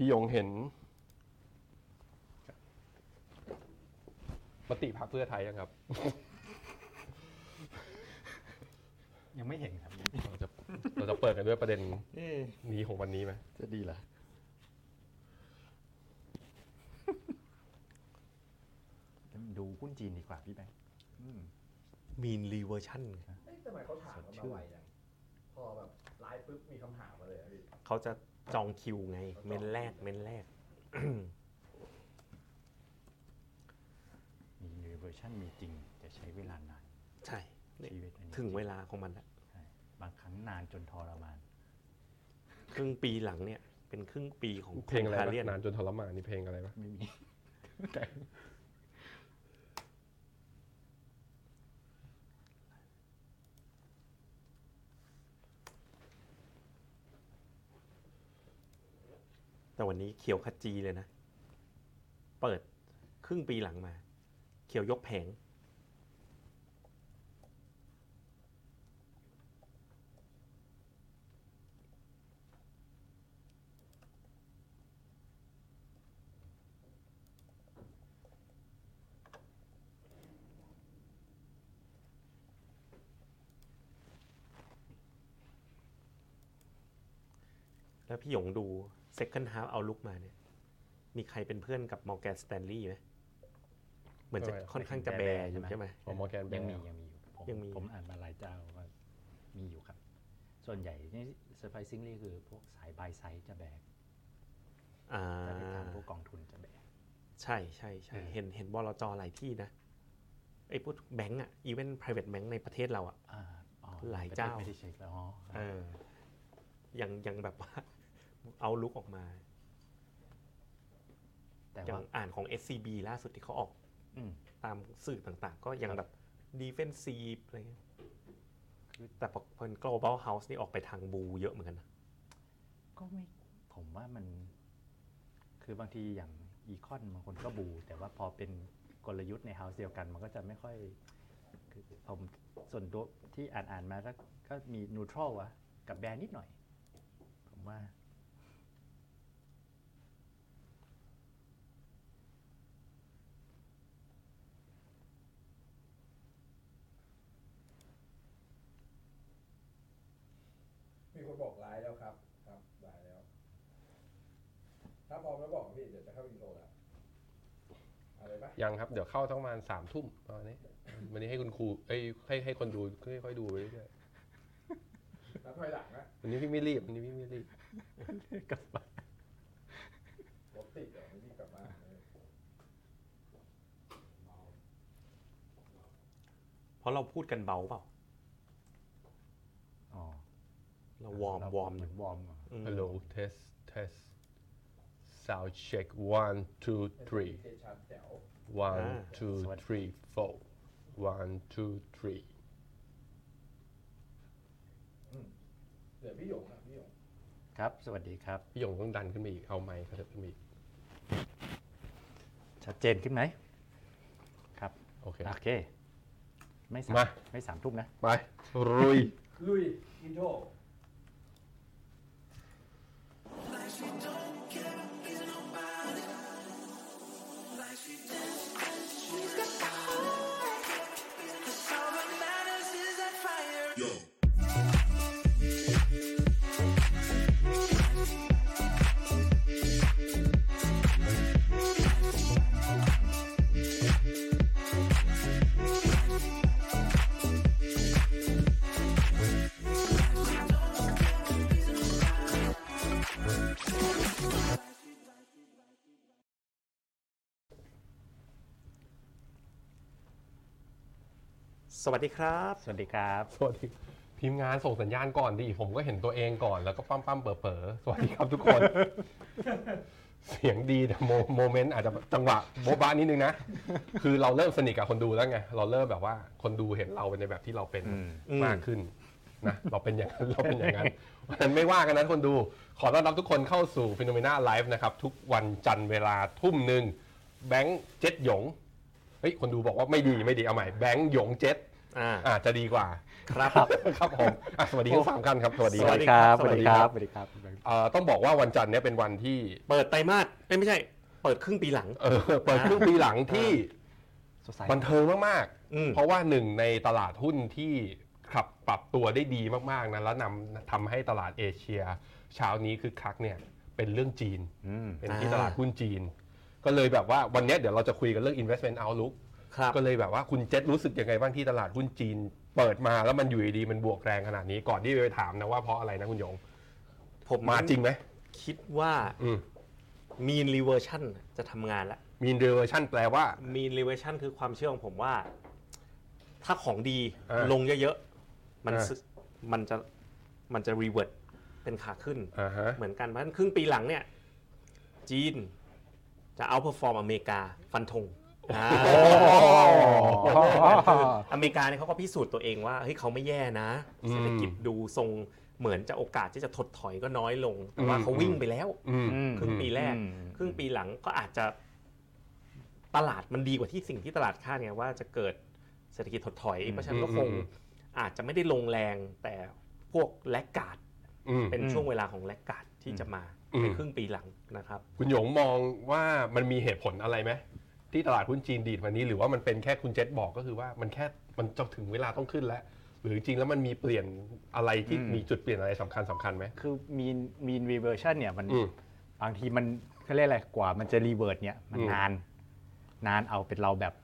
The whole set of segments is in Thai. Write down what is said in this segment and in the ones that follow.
พี่หยงเห็นมติพรรคเพื่อไทยยังครับ ยังไม่เห็นครับ เราจะเราจะเปิดกันด้วยประเด็นเอ๊ะนี้ของวันนี้ไหมจะดีเหรอดูหุ้นจีนดีกว่าพี่แบงค์อืม mean reversion เฮ้ยทำไมเขาถามกันสดชื่มานไวจังพอแบบไลฟ์ปุ๊บมีคำถามมาเลยอะพี่เขาจะ จองคิวไง เม้นแรกเม้นแรก มีนิเวอร์ชันมีจริงจะใช้เวลานาน ใช่ชีวิตอันนี้ถึงเวลาของมันแล้วใช่บางครั้งนานจนทรมาน ครึ่งปีหลังเนี่ย เป็นครึ่งปีของเพลงอะไรคานะเลียนนานจนทรมานนี่เพลงอะไรปะไม่มีแต่ แต่วันนี้เขียวขจีเลยนะ เปิดครึ่งปีหลังมา เขียวยกแผง แล้วพี่หยงดู Second Half Outlook มาเนี่ย มีใครเป็นเพื่อนกับมอร์แกนสแตนลีย์ไหมเหมือนจะค่อนข้างจะ bear อยู่ใช่ไหมของมอร์แกน bear ยังมียังมีอยู่ผมยังมีผมอ่านมาหลายเจ้าว่ามีอยู่ครับ ส่วนใหญ่นี่ surprisingly คือพวกสาย buy side จะ bear อ่าจะไปทางพวกกองทุนจะ bear ใช่ใช่ใช่เออเห็นเห็นบลจหลายที่นะไอ้พวกแบงก์อะ even private bank ในประเทศเราอะอ่าอ๋อหลายเจ้าไม่ได้เช็คแล้วอ๋อเออยังยังแบบว่า เอาลุกออกมาแต่อย่าว่างอ่านของ SCB ล่าสุดที่เขาออกอืม ตามสื่อต่างๆ ก็ยังครับแบบ defensive อะไรเงี้ยแต่พอพอ global house นี่ออกไปทางบูเยอะเหมือนกันนะ ก็ไม่ผมว่ามัน คือบางทีอย่างอีคอนบางคนก็บู แต่ว่าพอเป็นกลยุทธ์ใน house เดียวกัน มันก็จะไม่ค่อยคือผมส่วนตัวที่อ่านอ่านมาก็ก็มี neutral อะกับ bear นิดหน่อย ผมว่า บอกไลฟ์แล้วครับ ครับไลฟ์แล้ว ถ้าพร้อมแล้วบอกพี่เดี๋ยวจะเข้าอินโทรแล้วเอะไรปะยังครับ เดี๋ยวเข้าทั้งประมาณสามทุ่มตอนนี้ วันนี้ให้คุณครูเอ้ยให้ให้คนดูค่อยๆดูไปเรื่อยนับถอยหลังนะๆวันนี้พี่ไม่รีบวันนี้พี่ไม่รีบรถติดเดี๋ยวไม่รีบกลับบ้านเออเพราะเราพูดกันเบาเปล่า อ๋อ เราวอร์มเวอร์มเหมือนวอร์มเหรอฮัลโหล test test sound check one two three เทชันแจ๋ว one two three four one two three เดี๋ยวพี่หยงนะพี่หยงครับ สวัสดีครับ พี่หยงต้องดันขึ้นมาอีก เอาไมค์เขาจะขึ้นมาอีก ชัดเจนขึ้นไหมครับ โอเค โอเค ไม่สามมา ไม่สามทุ่มนะ ไป รุย ลุยอินโทร if you don't สวัสดีครับ สวัสดีครับ สวัสดีทีมงานส่งสัญญาณก่อนดิผมก็เห็นตัวเองก่อนแล้วก็ปั้มปั้มๆเป๋อเป๋อๆสวัสดีครับทุกคน เสียงดีแต่โม moment อาจจะจังหวะโบ๊ะบ้านิดนึงนะ คือเราเริ่มสนิทกับคนดูแล้วไง เราเริ่มแบบว่าคนดูเห็นเราในแบบที่เราเป็นอืมมากขึ้นนะเราเป็นอย่างนั้นเราเป็นอย่างนั้นเพราะฉะนั้นไม่ว่ากันนะคนดู ขอต้อนรับทุกคนเข้าสู่ FINNOMENA Live นะครับ ทุกวันจันทร์เวลาทุ่มหนึ่งแบงค์เจ็ดหยงเฮ้ยคนดูบอกว่าไม่ดีไม่ดีเอาใหม่แบงค์หยงเจ็ด อ่าอาจจะดีกว่าครับครับผมอะสวัสดีทั้งสามท่านครับสวัสดีสควัรับสดีครับสสวัวัสสดีดีคครัรับบสวัสดีครับเอ่อต้องบอกว่าวันจันทร์เนี่ยเป็นวันที่ เปิดไตรมาสเอ้ยไม่ใช่ เปิดครึ่งปีหลังเออเปิดครึ่งปีหลังที่สดใสบันเทิงมากอืมๆเพราะว่าหนึ่งในตลาดหุ้นที่ขับปรับตัวได้ดีมากๆนะแล้วนำทำให้ตลาดเอเชีย เช้านี้คือคักเนี่ยเป็นเรื่องจีนอืมเป็นที่อ่าตลาดหุ้นจีน ก็เลยแบบว่าวันเนี้ยเดี๋ยวเราจะคุยกันเรื่อง investment outlook ครับ ก็เลยแบบว่าคุณเจษรู้สึกยังไงบ้างที่ตลาดหุ้นจีนเปิดมาแล้วมันอยู่ดีๆมันบวกแรงขนาดนี้ก่อนที่จะไปถามนะว่าเพราะอะไรนะคุณหยง ผมมาจริงไหมคิดว่าอืม mean reversion จะทำงานแล้ว มีนเดเวอร์ชันแปลว่า mean reversion คือความเชื่อของผมว่า ถ้าของดีอ่าลงเยอะๆ มันอ่าซึมันจะมันจะ revert เป็นขาขึ้น อ่าฮะ เหมือนกันเพราะฉะนั้นครึ่งปีหลังเนี่ย จีนจะ outperform อเมริกาฟันธง อ่าอเมริกาเนี่ยเขาก็พิสูจน์ตัวเองว่าเฮ้ยเขาไม่แย่นะเศรษฐกิจดูทรงเหมือนจะโอกาสที่จะถดถอยก็น้อยลง แต่ว่าเขาวิ่งไปแล้วครึ่งปีแรก ครึ่งปีหลังก็อาจจะ ตลาดมันดีกว่าที่สิ่งที่ตลาดคาดไงว่าจะเกิดเศรษฐกิจถดถอย เพราะฉะนั้นก็คงอาจจะไม่ได้ลงแรง แต่พวกแลกกาดเป็นช่วงเวลาของแลกกาดที่จะมาในครึ่งปีหลังนะครับ คุณหยงมองว่ามันมีเหตุผลอะไรไหม ที่ตลาดหุ้นจีนดีดวันนี้ หรือว่ามันเป็นแค่คุณเจษบอกก็คือว่ามันแค่มันจะถึงเวลาต้องขึ้นแล้ว หรือจริงๆแล้วมันมีเปลี่ยนอะไรที่อืมมีจุดเปลี่ยนอะไรสำคัญสำคัญไหม คือ mean mean reversion เนี่ยมันอืมบางทีมันเขาเรียกอะไรกว่ามันจะ revert เนี่ยมันอืม นาน นานเอาเป็นเราแบบ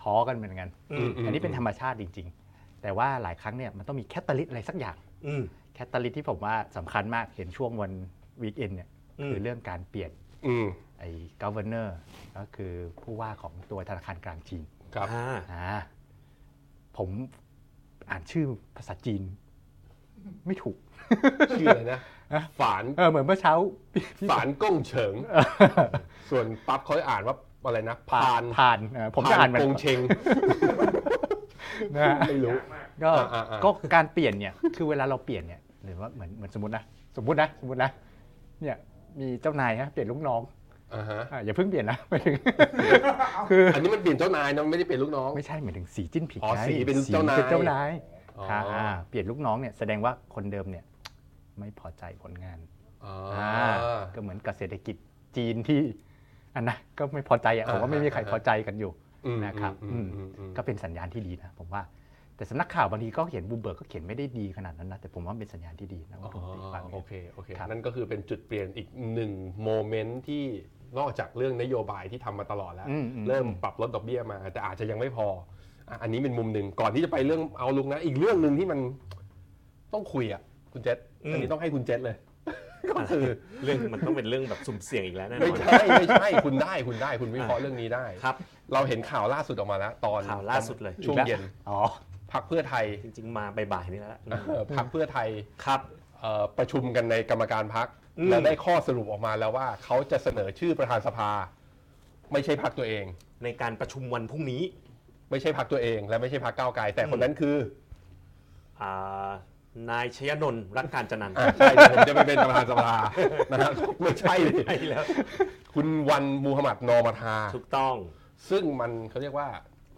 ท้อกันเหมือนกัน อืม อันนี้เป็นธรรมชาติจริง ๆ แต่ว่าหลายครั้งเนี่ยมันต้องมี catalyst อะไรสักอย่าง อืม catalyst ที่ผมว่าสำคัญมากเห็นช่วงวัน weekend เนี่ยอืม คือเรื่องการเปลี่ยน อืม ไอ้ governor ก็คือผู้ว่าของตัวธนาคารกลางจีนครับ อ่าอ่าผมอ่านชื่อภาษาจีน ไม่ถูกชื่ออะไรนะฮะฝาน เออเหมือนเมื่อเช้าพี่พี่ฝานก้งเฉิง ส่วนปั๊บเขาอ่านว่าอะไรนะ พานผ่านเออผมจะอ่านเหมือนกงเชง นะฮะ ไม่รู้ ก็อ่าอ่า ก็การเปลี่ยนเนี่ย คือเวลาเราเปลี่ยนเนี่ยหรือว่าเหมือนเหมือนสมมตินะ สมมตินะ สมมตินะ เนี่ย มีเจ้านายฮะเปลี่ยนลูกน้อง อ่าฮะอะอย่าเพิ่งเปลี่ยนนะหมายถึงคืออันนี้มันเปลี่ยนเจ้านายนะมันไม่ได้เป็นลูกน้องไม่ใช่หมายถึงสีจิ้นผิงอ๋อไงสีเป็นเจ้านายเป็นเจ้านายอ๋อค่ะอ่าเปลี่ยนลูกน้องเนี่ยแสดงว่าคนเดิมเนี่ยไม่พอใจผลงานอ๋ออ่าก็เหมือนกับเศรษฐกิจจีนที่อันนะก็ไม่พอใจอะผมว่าไม่มีใครพอใจกันอยู่อืมนะครับอืมอืมอืมก็เป็นสัญญาณที่ดีนะผมว่าแต่สำนักข่าวบางทีก็เขียนบูมเบิร์กก็เขียนไม่ได้ดีขนาดนั้นนะ แต่ผมว่าเป็นสัญญาณที่ดีนะว่าผมตีความโอเคโอเคครับนั่นก็คือเป็นจุดเปลี่ยนอีกหนึ่ง moment ที่ นอกจากเรื่องนโยบายที่ทำมาตลอดแล้วอือืเริ่มปรับลดดอกเบี้ยมา แต่อาจจะยังไม่พออะอันนี้เป็นมุมหนึ่งก่อนที่จะไปเรื่องเอาลุงนะ อีกเรื่องหนึ่งที่มันต้องคุยอะคุณเจษอืมอันนี้ต้องให้คุณเจษเลยก็คือเรื่องมันต้องเป็นเรื่องแบบสุ่มเสี่ยงอีกแล้วแน่นไม่อนใช่ไม่ใช่คุณได้คุณได้คุณวิเคราะห์เรื่องนี้ได้ครับ เราเห็นข่าวล่าสุดออกมาแล้ว ตอนข่าวล่าสุดเลยช่วงเย็นอ๋อพักเพื่อไทยจริง ๆ มาบ่ายๆนี่แล้วอืมเอ่อพักเพื่อไทยครับเอ่อประชุมกันในกรรมการพักอืม แล้วได้ข้อสรุปออกมาแล้วว่าเขาจะเสนอชื่อประธานสภา ไม่ใช่พักตัวเอง ในการประชุมวันพรุ่งนี้ ไม่ใช่พักตัวเอง และไม่ใช่พักก้าวไกลแต่คนนั้นคืออ่านายชยนนท์รักการจนันท์อะใช่เดี๋ยวผมจะไปเป็นประธานสภานะฮะไม่ใช่เลยใช่แล้ว คุณวันมูฮัมหมัดนอมาทาถูกต้อง ซึ่งมันเขาเรียกว่า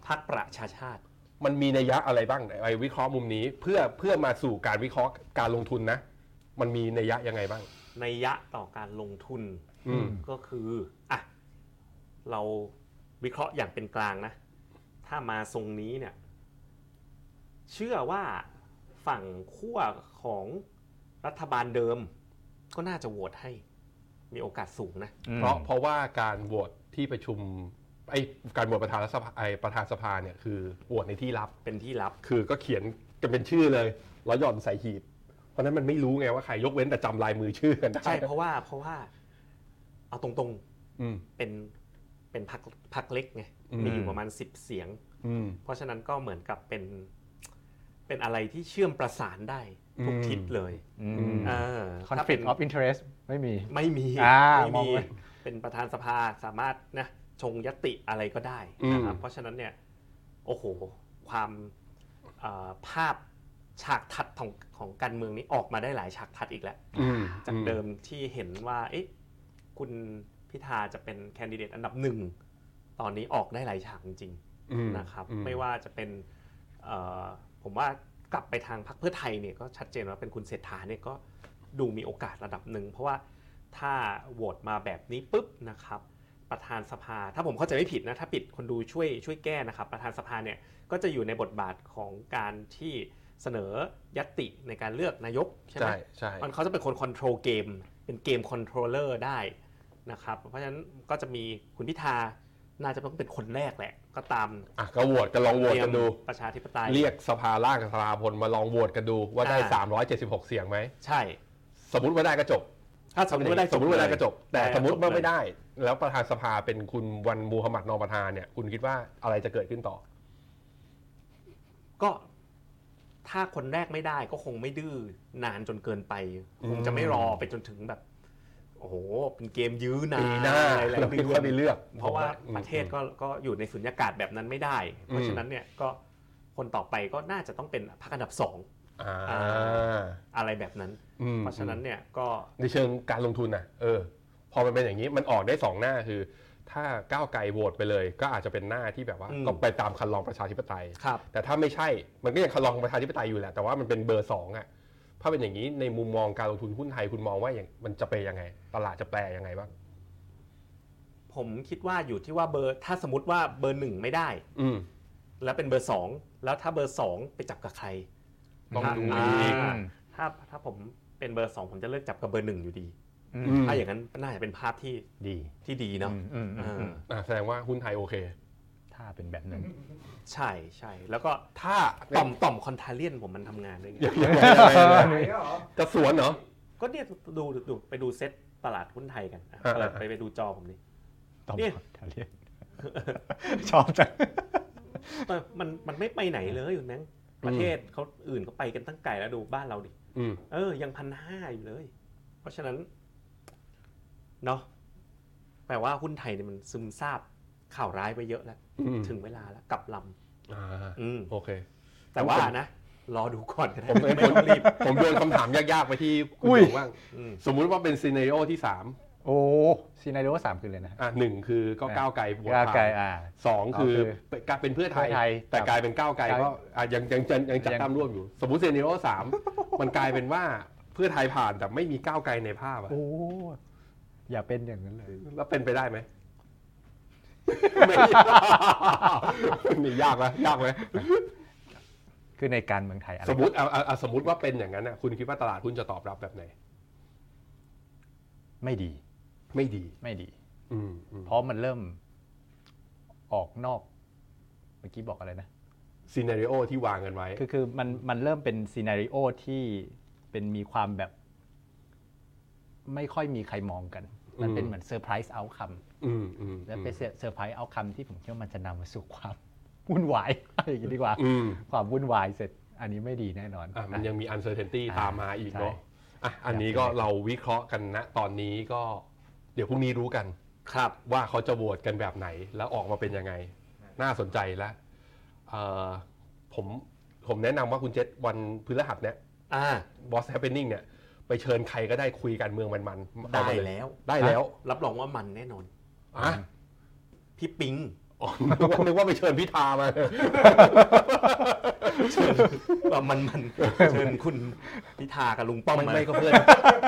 พักประชาชาติ มันมีนัยยะอะไรบ้างไอ้วิเคราะห์มุมนี้ เพื่อเพื่อมาสู่การวิเคราะห์การลงทุนนะ มันมีนัยยะยังไงบ้าง ในยะต่อการลงทุนอืม ก็คืออะเราวิเคราะห์อย่างเป็นกลางนะ ถ้ามาทรงนี้เนี่ย เชื่อว่าฝั่งขั้วของรัฐบาลเดิม ก็น่าจะโหวตให้ มีโอกาสสูงนะ เพราะเพราะว่าการโหวตที่ประชุมไอ้การโหวตประธานรัฐสภาไอ้ประธานสภาเนี่ยคือโหวตในที่ลับ เป็นที่ลับ คือก็เขียนกันเป็นชื่อเลยแล้วหย่อนใส่หีบเพ ราะฉะนั้นมันไม่รู้ไงว่าใครยกเว้นแต่จำลายมือชื่อกันได้ใช่เพราะว่าเพราะว่า เอาตรงอืมๆเป็นเป็นพักพักเล็กไงอืมมีอยู่ประมาณสิบเสียงอืมเพราะฉะนั้นก็เหมือนกับเป็น เป็นอะไรที่เชื่อมประสานได้ทุกอืมทิศเลยอืมเออ conflict of interest ไม่มี ไม่มีอ่าไม่มองมีไว้เป็นประธานสภาสามารถนะชงยติอะไรก็ได้นะครับเพราะฉะนั้นเนี่ย โอ้โห ความเอ่อภาพ ฉากทัดของของการเมืองนี้ออกมาได้หลายฉากทัดอีกแล้วอืมจากเดิมที่เห็นว่า เอ๊ะคุณพิธาจะเป็นแคนดิเดตอันดับหนึ่งตอนนี้ออกได้หลายฉากจริงอืมๆนะครับอืมไม่ว่าจะเป็นเอ่อผมว่ากลับไปทางพรรคเพื่อไทยเนี่ยก็ชัดเจนว่าเป็นคุณเศรษฐาเนี่ยก็ดูมีโอกาสระดับหนึ่งเพราะว่าถ้าโหวตมาแบบนี้ปุ๊บนะครับ ประธานสภา ถ้าผมเข้าใจไม่ผิดนะถ้าผิดคนดูช่วยช่วยแก้นะครับ ประธานสภาเนี่ยก็จะอยู่ในบทบาทของการที่ เสนอยัตติในการเลือกนายกใช่ไหมใช่ใช่มันเขาจะเป็นคน control เกม เป็น game controller ได้นะครับ เพราะฉะนั้นก็จะมีคุณพิธาน่าจะต้องเป็นคนแรกแหละ ก็ตามอะก็โหวตกันลองโหวตกันดู ประชาธิปไตย เรียกสภาล่างกับสภาบนมาลองโหวตกันดูว่าได้อ่า376 เสียงไหม ใช่ สมมติว่าได้ก็จบ ถ้าสมมติว่าได้สมมติว่าได้ก็จบ แต่ได้สมมติว่าไม่จบเลยได้ แล้วประธานสภาเป็นคุณวันมูหะมัดนอร์ประธานเนี่ย คุณคิดว่าอะไรจะเกิดขึ้นต่อ ก็ ถ้าคนแรกไม่ได้ก็คงไม่ดื้อนานจนเกินไปอืมคงจะไม่รอไปจนถึงแบบ โอ้โห เป็นเกมยื้อนานปีหน้าอะไรหลายเราเดืคิดอว่านไปเลือก เพราะว่าอืมประเทศก็ก็อยู่ในสุญญากาศแบบนั้นไม่ได้ เพราะฉะนั้นเนี่ยก็คนต่อไปก็น่าจะต้องเป็นพรรคอันดับสองอ่าอ่าอะไรแบบนั้นอืมเพราะฉะนั้นเนี่ยก็ในเชิงการลงทุนน่ะเออ พอมันเป็นอย่างนี้มันออกได้สองหน้าคือ ถ้าก้าวไกลโหวตไปเลย ก็อาจจะเป็นหน้าที่แบบว่าอืมก็ไปตามครรลองประชาธิปไตยครับแต่ถ้าไม่ใช่มันก็ยังครรลองประชาธิปไตยอยู่แหละ แต่ว่ามันเป็นเบอร์สองอะถ้าเป็นอย่างนี้ในมุมมองการลงทุนหุ้นไทยคุณมองว่าอย่างมันจะไปยังไง ตลาดจะแปลยังไงบ้าง ผมคิดว่าอยู่ที่ว่าเบอร์ ถ้าสมมติว่าเบอร์หนึ่งไม่ได้ อืมแล้วเป็นเบอร์สองแล้วถ้าเบอร์สองไปจับกับใครต้องดูอ่าอีกถ้าถ้าผมเป็นเบอร์สองผมจะเลือกจับกับเบอร์หนึ่งอยู่ดีอืม ถ้าอย่างนั้นน่าจะเป็นภาพที่ดีที่ดีเนาะอืมอืมอืมอืมอะแสดงว่าหุ้นไทยโอเค ถ้าเป็นแบบนั้น ใช่ใช่แล้วก็ถ้าต่อมต่อม contrarian ผมมันทำงานด้วยไงยังไงยังไงยังไงไหนก็เหรอจะสวนเหรอก็เนี่ยดูดูไปดูเซ็ตตลาดหุ้นไทยกันอะอ่าเปิดอ่าไปไปดูจอผมดิต้องเนี่ย contrarian ชอบจังเออมันมันไม่ไปไหนเลยคุณแมงประเทศเขาอื่นเขาไปกันตั้งไกลแล้วดูบ้านเราดิอืมเออยังพันห้าอยู่เลย เพราะฉะนั้น เนาะแปลว่าหุ้นไทยเนี่ยมันซึมซาบข่าวร้ายไปเยอะแล้วอืมถึงเวลาแล้วกลับลอ่าำอืมโอเค แต่ว่านะ รอดูก่อนก็ได้ผมไม่ต้องรีบ ผมโยนคำถามยากๆไปที่คุณอุ้ยหยงบ้างอืมสมมุติว่าเป็นซีเน r ร o ที่สามโอ้ซีนารีโอสามคือเลยนะอะหนึ่งคือก็ก้าวไกลบวชก้าวไกลผ่านอ่าสองคือคือเป็นการเป็นเพื่อไทยเพื่อไทยแต่ครับกลายเป็นก้าวไกลใช่ก็อะยังยังยังยังจัดยังตั้มร่วมอยู่ สมมติซีเน r ร o สามมันกลายเป็นว่าเพื่อไทยผ่านแต่ไม่มีก้าวไกลในภาพอะโอ้ อย่าเป็นอย่างนั้นเลย แล้วเป็นไปได้ไหมไม่นี่ยากไหมยากไหมคือในการเมืองไทยอะไรสมมติเอาเอาเอาสมมติว่าเป็นอย่างนั้นน่ะคุณคิดว่าตลาดหุ้นจะตอบรับแบบไหน ไม่ดี ไม่ดี ไม่ดี อืมอืมเพราะมันเริ่มออกนอกเมื่อกี้บอกอะไรนะซีเน r ร o ที่วางกันไว้ คือคือมันมันเริ่มเป็น scenario ที่เป็นมีความแบบ ไม่ค่อยมีใครมองกัน มันเป็นอืมเหมือน surprise outcome อืมอืมและเป็น surprise outcome ที่ผมคิดว่ามันจะนำมาสู่ความวุ่นวายอย่างนี้ดีกว่าอืมความวุ่นวายเสร็จอันนี้ไม่ดีแน่นอนอะมันยังมี uncertainty อ่าตามมาอีกใช่เนาะอะอันนี้ก็เราวิเคราะห์กันนะตอนนี้ก็เดี๋ยวพรุ่งนี้รู้กันครับว่าเขาจะโหวตกันแบบไหนแล้วออกมาเป็นยังไง น่าสนใจแล้วเอ่อผมผมแนะนำว่าคุณเจษวันพฤหัสเนี่ยอ่า Boss Happening เนี่ย ไปเชิญใครก็ได้คุยการเมืองมันๆได้เอามาเยแล้วได้แล้วรับรองว่ามันแน่นอน อะพี่ปิงอ๋อนึกว่านึกว่าไปเชิญพิธามาว่ามันมันเชิญคุณพิธากับลุงป้อมไม่มา ไม่ก็เพื่อน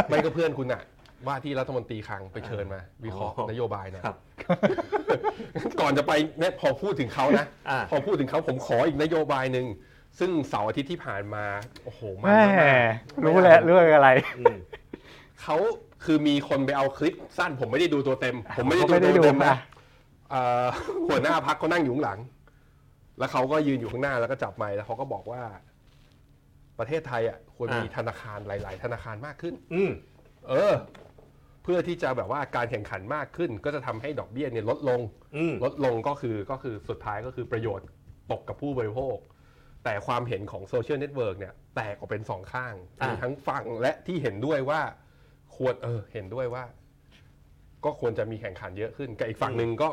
ไม่ก็เพื่อนคุณอะว่าที่รัฐมนตรีคลังไปเชิญมา วิเคราะห์อ๋อนโยบายนะครับ ก่อนจะไปเนี่ยพอพูดถึงเขานะ อ่า พอพูดถึงเขาผมขออีกนโยบายหนึ่ง ซึ่งเสาร์อาทิตย์ที่ผ่านมา โอ้โหมันแม่มากๆรู้แหละเรื่องอะไร อืม เขาคือมีคนไปเอาคลิปสั้น ผมไม่ได้ดูตัวเต็ม ผมไม่ได้ผมไม่ได้ดูตัวเต็มดูนะนะเอ่อ หัวหน้าพรรคเขานั่งอยู่ข้างหลัง แล้วเขาก็ยืนอยู่ข้างหน้าแล้วก็จับไมค์แล้วเขาก็บอกว่า ประเทศไทยอะควรมีอ่า ธนาคารหลาย ๆ ธนาคารมากขึ้น อืม เออ เพื่อที่จะแบบว่าการแข่งขันมากขึ้น ก็จะทำให้ดอกเบี้ยเนี่ยลดลง อืม ลดลงก็คือก็คือสุดท้ายก็คือประโยชน์ตกกับผู้บริโภค แต่ความเห็นของ social network เนี่ยแตกออกเป็นสองข้างอ่ามีมี ทั้งฝั่งและที่เห็นด้วยว่าควรเออเห็นด้วยว่า ก็ควรจะมีแข่งขันเยอะขึ้นกับอีกฝั่งหนึ่งก็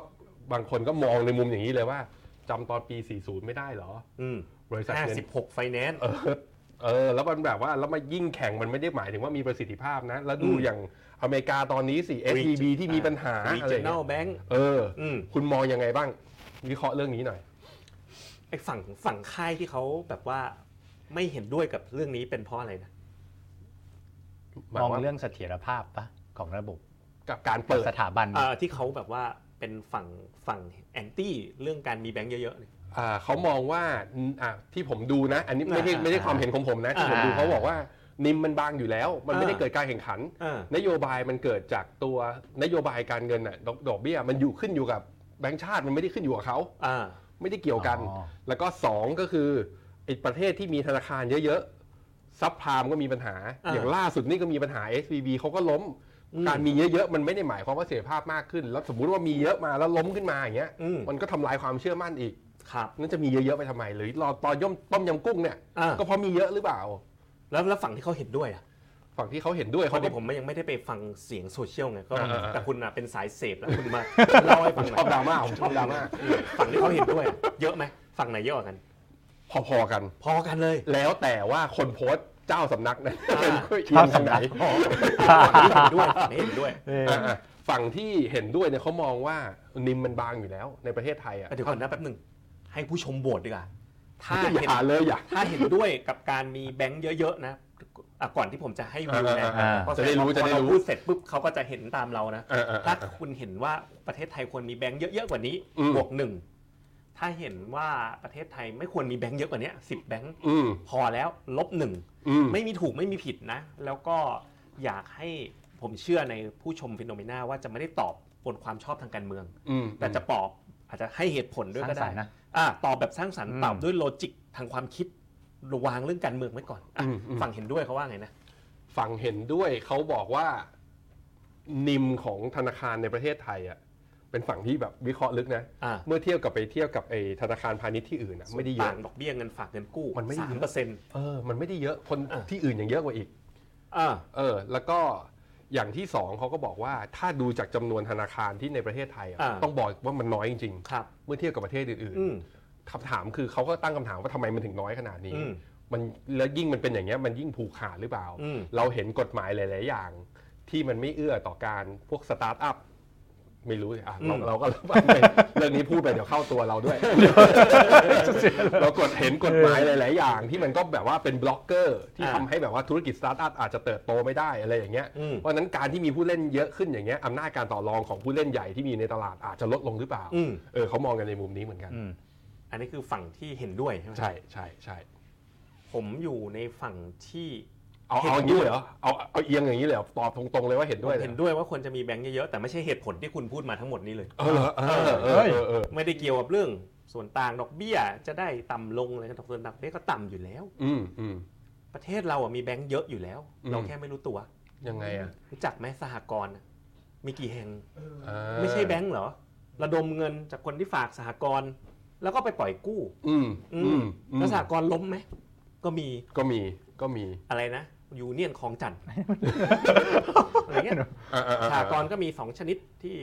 บางคนก็มองในมุมอย่างนี้เลยว่าจำตอนปี 40 ไม่ได้เหรอ อืมบริษัทห้าเงิน สิบหกไฟแนนซ์ เออเออแล้วมันแบบว่าแล้วมายิ่งแข่งมันไม่ได้หมายถึงว่ามีประสิทธิภาพนะ แล้วดูอืมอย่างอเมริกาตอนนี้สิ SVB ที่มีปัญหาอะไรอย่างเงี้ regional ย bank เอออืมคุณมองยังไงบ้าง วิเคราะห์เรื่องนี้หน่อย ไอ้ฝั่งฝั่งค่ายที่เขาแบบว่าไม่เห็นด้วยกับเรื่องนี้เป็นเพราะอะไรนะหมายมองว่าเรื่องเสถียรภาพปะของระบบกับการกับเปิดสถาบันเอ่อที่เขาแบบว่าเป็นฝั่งฝั่งแอนตี้เรื่องการมีแบงค์เยอะๆเนี่ยอ่าเขามองว่าอ่าที่ผมดูนะ อันนี้ไม่ได้อ่าไม่ได้ความเห็นของผมนะที่ผมอ่าดูเขาบอกว่านิมมันบางอยู่แล้ว มันไม่ได้อ่าเกิดการแข่งขันอ่านโยบายมันเกิดจากตัวนโยบายการเงินน่ะดอกดอกเบี้ยมันอยู่ขึ้นอยู่กับแบงก์ชาติมันไม่ได้ขึ้นอยู่กับเขาอ่า ไม่ได้เกี่ยวกัน อ๋อ แล้วก็สองก็คือไอ้ประเทศที่มีธนาคารเยอะๆซับพรามก็มีปัญหา อ่าอย่างล่าสุดนี่ก็มีปัญหา SVB เขาก็ล้ม อืมการมีเยอะๆ มันไม่ได้หมายความว่าเสียภาพมากขึ้น แล้วสมมุติว่ามีเยอะมาแล้วล้มขึ้นมาอย่างเงี้ยอืม มันก็ทำลายความเชื่อมั่นอีก ครับ นั่นจะมีเยอะๆไปทำไมหรือรอตอนย่อมต้มยำกุ้งเนี่ยอ่า ก็เพราะมีเยอะหรือเปล่า แล้วแล้วฝั่งที่เขาเห็นด้วยอะ ฝั่งที่เขาเห็นด้วยเพเขาราะก็ที่ผมยังไม่ได้ไปฟังเสียงโซเชียลไงก็อ่าอ่าอ่าแต่คุณอะเป็นสายเสพแล้วคุณมาเล่าให้ฟังหชน่ออบยดราม่าผมชอบดราม่าฝั่งที่เขาเห็นด้วยอะเยอะไหมฝั่งไหนเยอะกว่ากัน พอๆกัน พอกันเลย แล้วแต่ว่าคนโพสต์เจ้าสำนักนั้นอ่า เป็นเจ้าสำนักเอียงทางไหนฝั่งที่เห็นด้วยฝั่งที่เห็นด้วยอะอะฝั่งที่เห็นด้วยเนี่ยเขามองว่านิมมันบางอยู่แล้วในประเทศไทยอะเดี๋ยวก่อนนะแป๊บหนึ่งให้ผู้ชมโหวตดีกว่าถ้าอย่าเห็นหาเลยอย่า ถ้าเห็นด้วยกับการมีแบงค์เยอะ ๆ นะ อะก่อนที่ผมจะให้วิวนะอ่าเพราจะได้รู้ พอจะได้เรารู้พูดเสร็จปุ๊บเขาก็จะเห็นตามเรานะ เออเออเอถ้าอ คุณเห็นว่าประเทศไทยควรมีแบงค์เยอะๆกว่านี้อืม บวกหนึ่งถ้าเห็นว่าประเทศไทยไม่ควรมีแบงค์เยอะกว่านี้สิบแบงค์อืมพอแล้วลบหนึ่งอืมไม่มีถูกไม่มีผิดนะ แล้วก็อยากให้ผมเชื่อในผู้ชม FINNOMENA ว่าจะไม่ได้ตอบบนความชอบทางการเมือง อืมแต่จะตอบอาจจะให้เหตุผลด้วยก็ได้สร้าได้งสรรค์นะ อ่าตอบแบบสร้างสรรค์อืม ตอบด้วย logic ทางความคิด เราวางเรื่องการเมืองไว้ก่อนอะอืมอืม ฝั่งเห็นด้วยเขาว่าไงนะ ฝั่งเห็นด้วยเขาบอกว่านิมของธนาคารในประเทศไทยอะเป็นฝั่งที่แบบวิเคราะห์ลึกนะ อ่า เมื่อเทียบกับไปเทียบกับไอ้ธนาคารพาณิชย์ที่อื่นอะไม่ได้เยอะ ต่างดอกเบี้ยเงินฝากเงินกู้มันไม่ได้สามเยอะเปอร์เซ็นต์เออมันไม่ได้เยอะคนอะ ที่อื่นยังเยอะกว่าอีก อ่า เออ แล้วก็อย่างที่สองเขาก็บอกว่าถ้าดูจากจำนวนธนาคารที่ในประเทศไทยอะอ่า ต้องบอกว่ามันน้อยจริงครับ ๆเมื่อเทียบกับประเทศอื่นอืม ๆ คำถามคือเขาก็ตั้งคำถามว่าทำไมมันถึงน้อยขนาดนี้ อืมมันแล้วยิ่งมันเป็นอย่างเงี้ยมันยิ่งผูกขาดหรือเปล่า อืม เราเห็นกฎหมายหลาย ๆ อย่าง ที่มันไม่เอื้อต่อการพวกสตาร์ทอัพไม่รู้สิอะเราอืมเราก็เรื่องนี้พูดไปเดี๋ยวเข้าตัวเราด้วย เราก็เห็นกฎหมายหลาย ๆ อย่าง ที่มันก็แบบว่าเป็น blocker ที่อ่าทำให้แบบว่าธุรกิจสตาร์ทอัพอาจจะเติบโตไม่ได้อะไรอย่างเงี้ยอืม เพราะฉะนั้นการที่มีผู้เล่นเยอะขึ้นอย่างเงี้ยอำนาจการต่อรองของผู้เล่นใหญ่ที่มีในตลาดอาจจะลดลงหรือเปล่าอืม เออเขามองกันในมุมนี้เหมือนกัน อืม อันนี้คือฝั่งที่เห็นด้วยใช่ไหมใช่ใช่ใช่ผมอยู่ในฝั่งที่เอาเห็นเอาอย่างนี้ด้วยเลยเหรอเอาเอาเอียงอย่างนี้เลยเหรอตอบตรงๆเลยว่าเห็นด้วยผมเลยเห็นด้วยว่าควรจะมีแบงค์เยอะๆแต่ไม่ใช่เหตุผลที่คุณพูดมาทั้งหมดนี้เลยเออเหรอเออเออเออเออเออไม่ได้เกี่ยวกับเรื่องส่วนต่างดอกเบี้ยจะได้ต่ำลงอะไรกันดอกส่วนต่างประเทศก็ต่ำอยู่แล้ว อืมอืมประเทศเราอะมีแบงค์เยอะอยู่แล้วอืมเราแค่ไม่รู้ตัวยังไงอะรู้จักไหมสหกรณ์อะมีกี่แห่งอ่าไม่ใช่แบงค์เหรอระดมเงินจากคนที่ฝากสหกรณ์ แล้วก็ไปปล่อยกู้ อืมอือืมมอืมแล้วสหกรณ์ล้มไหมก็มีก็มีก็มีอะไรนะยูเนียนคลองจันทน์อะไรเงี้ยอ่าอ่าอ่าสหกรณ์ก็มีสองชนิดที่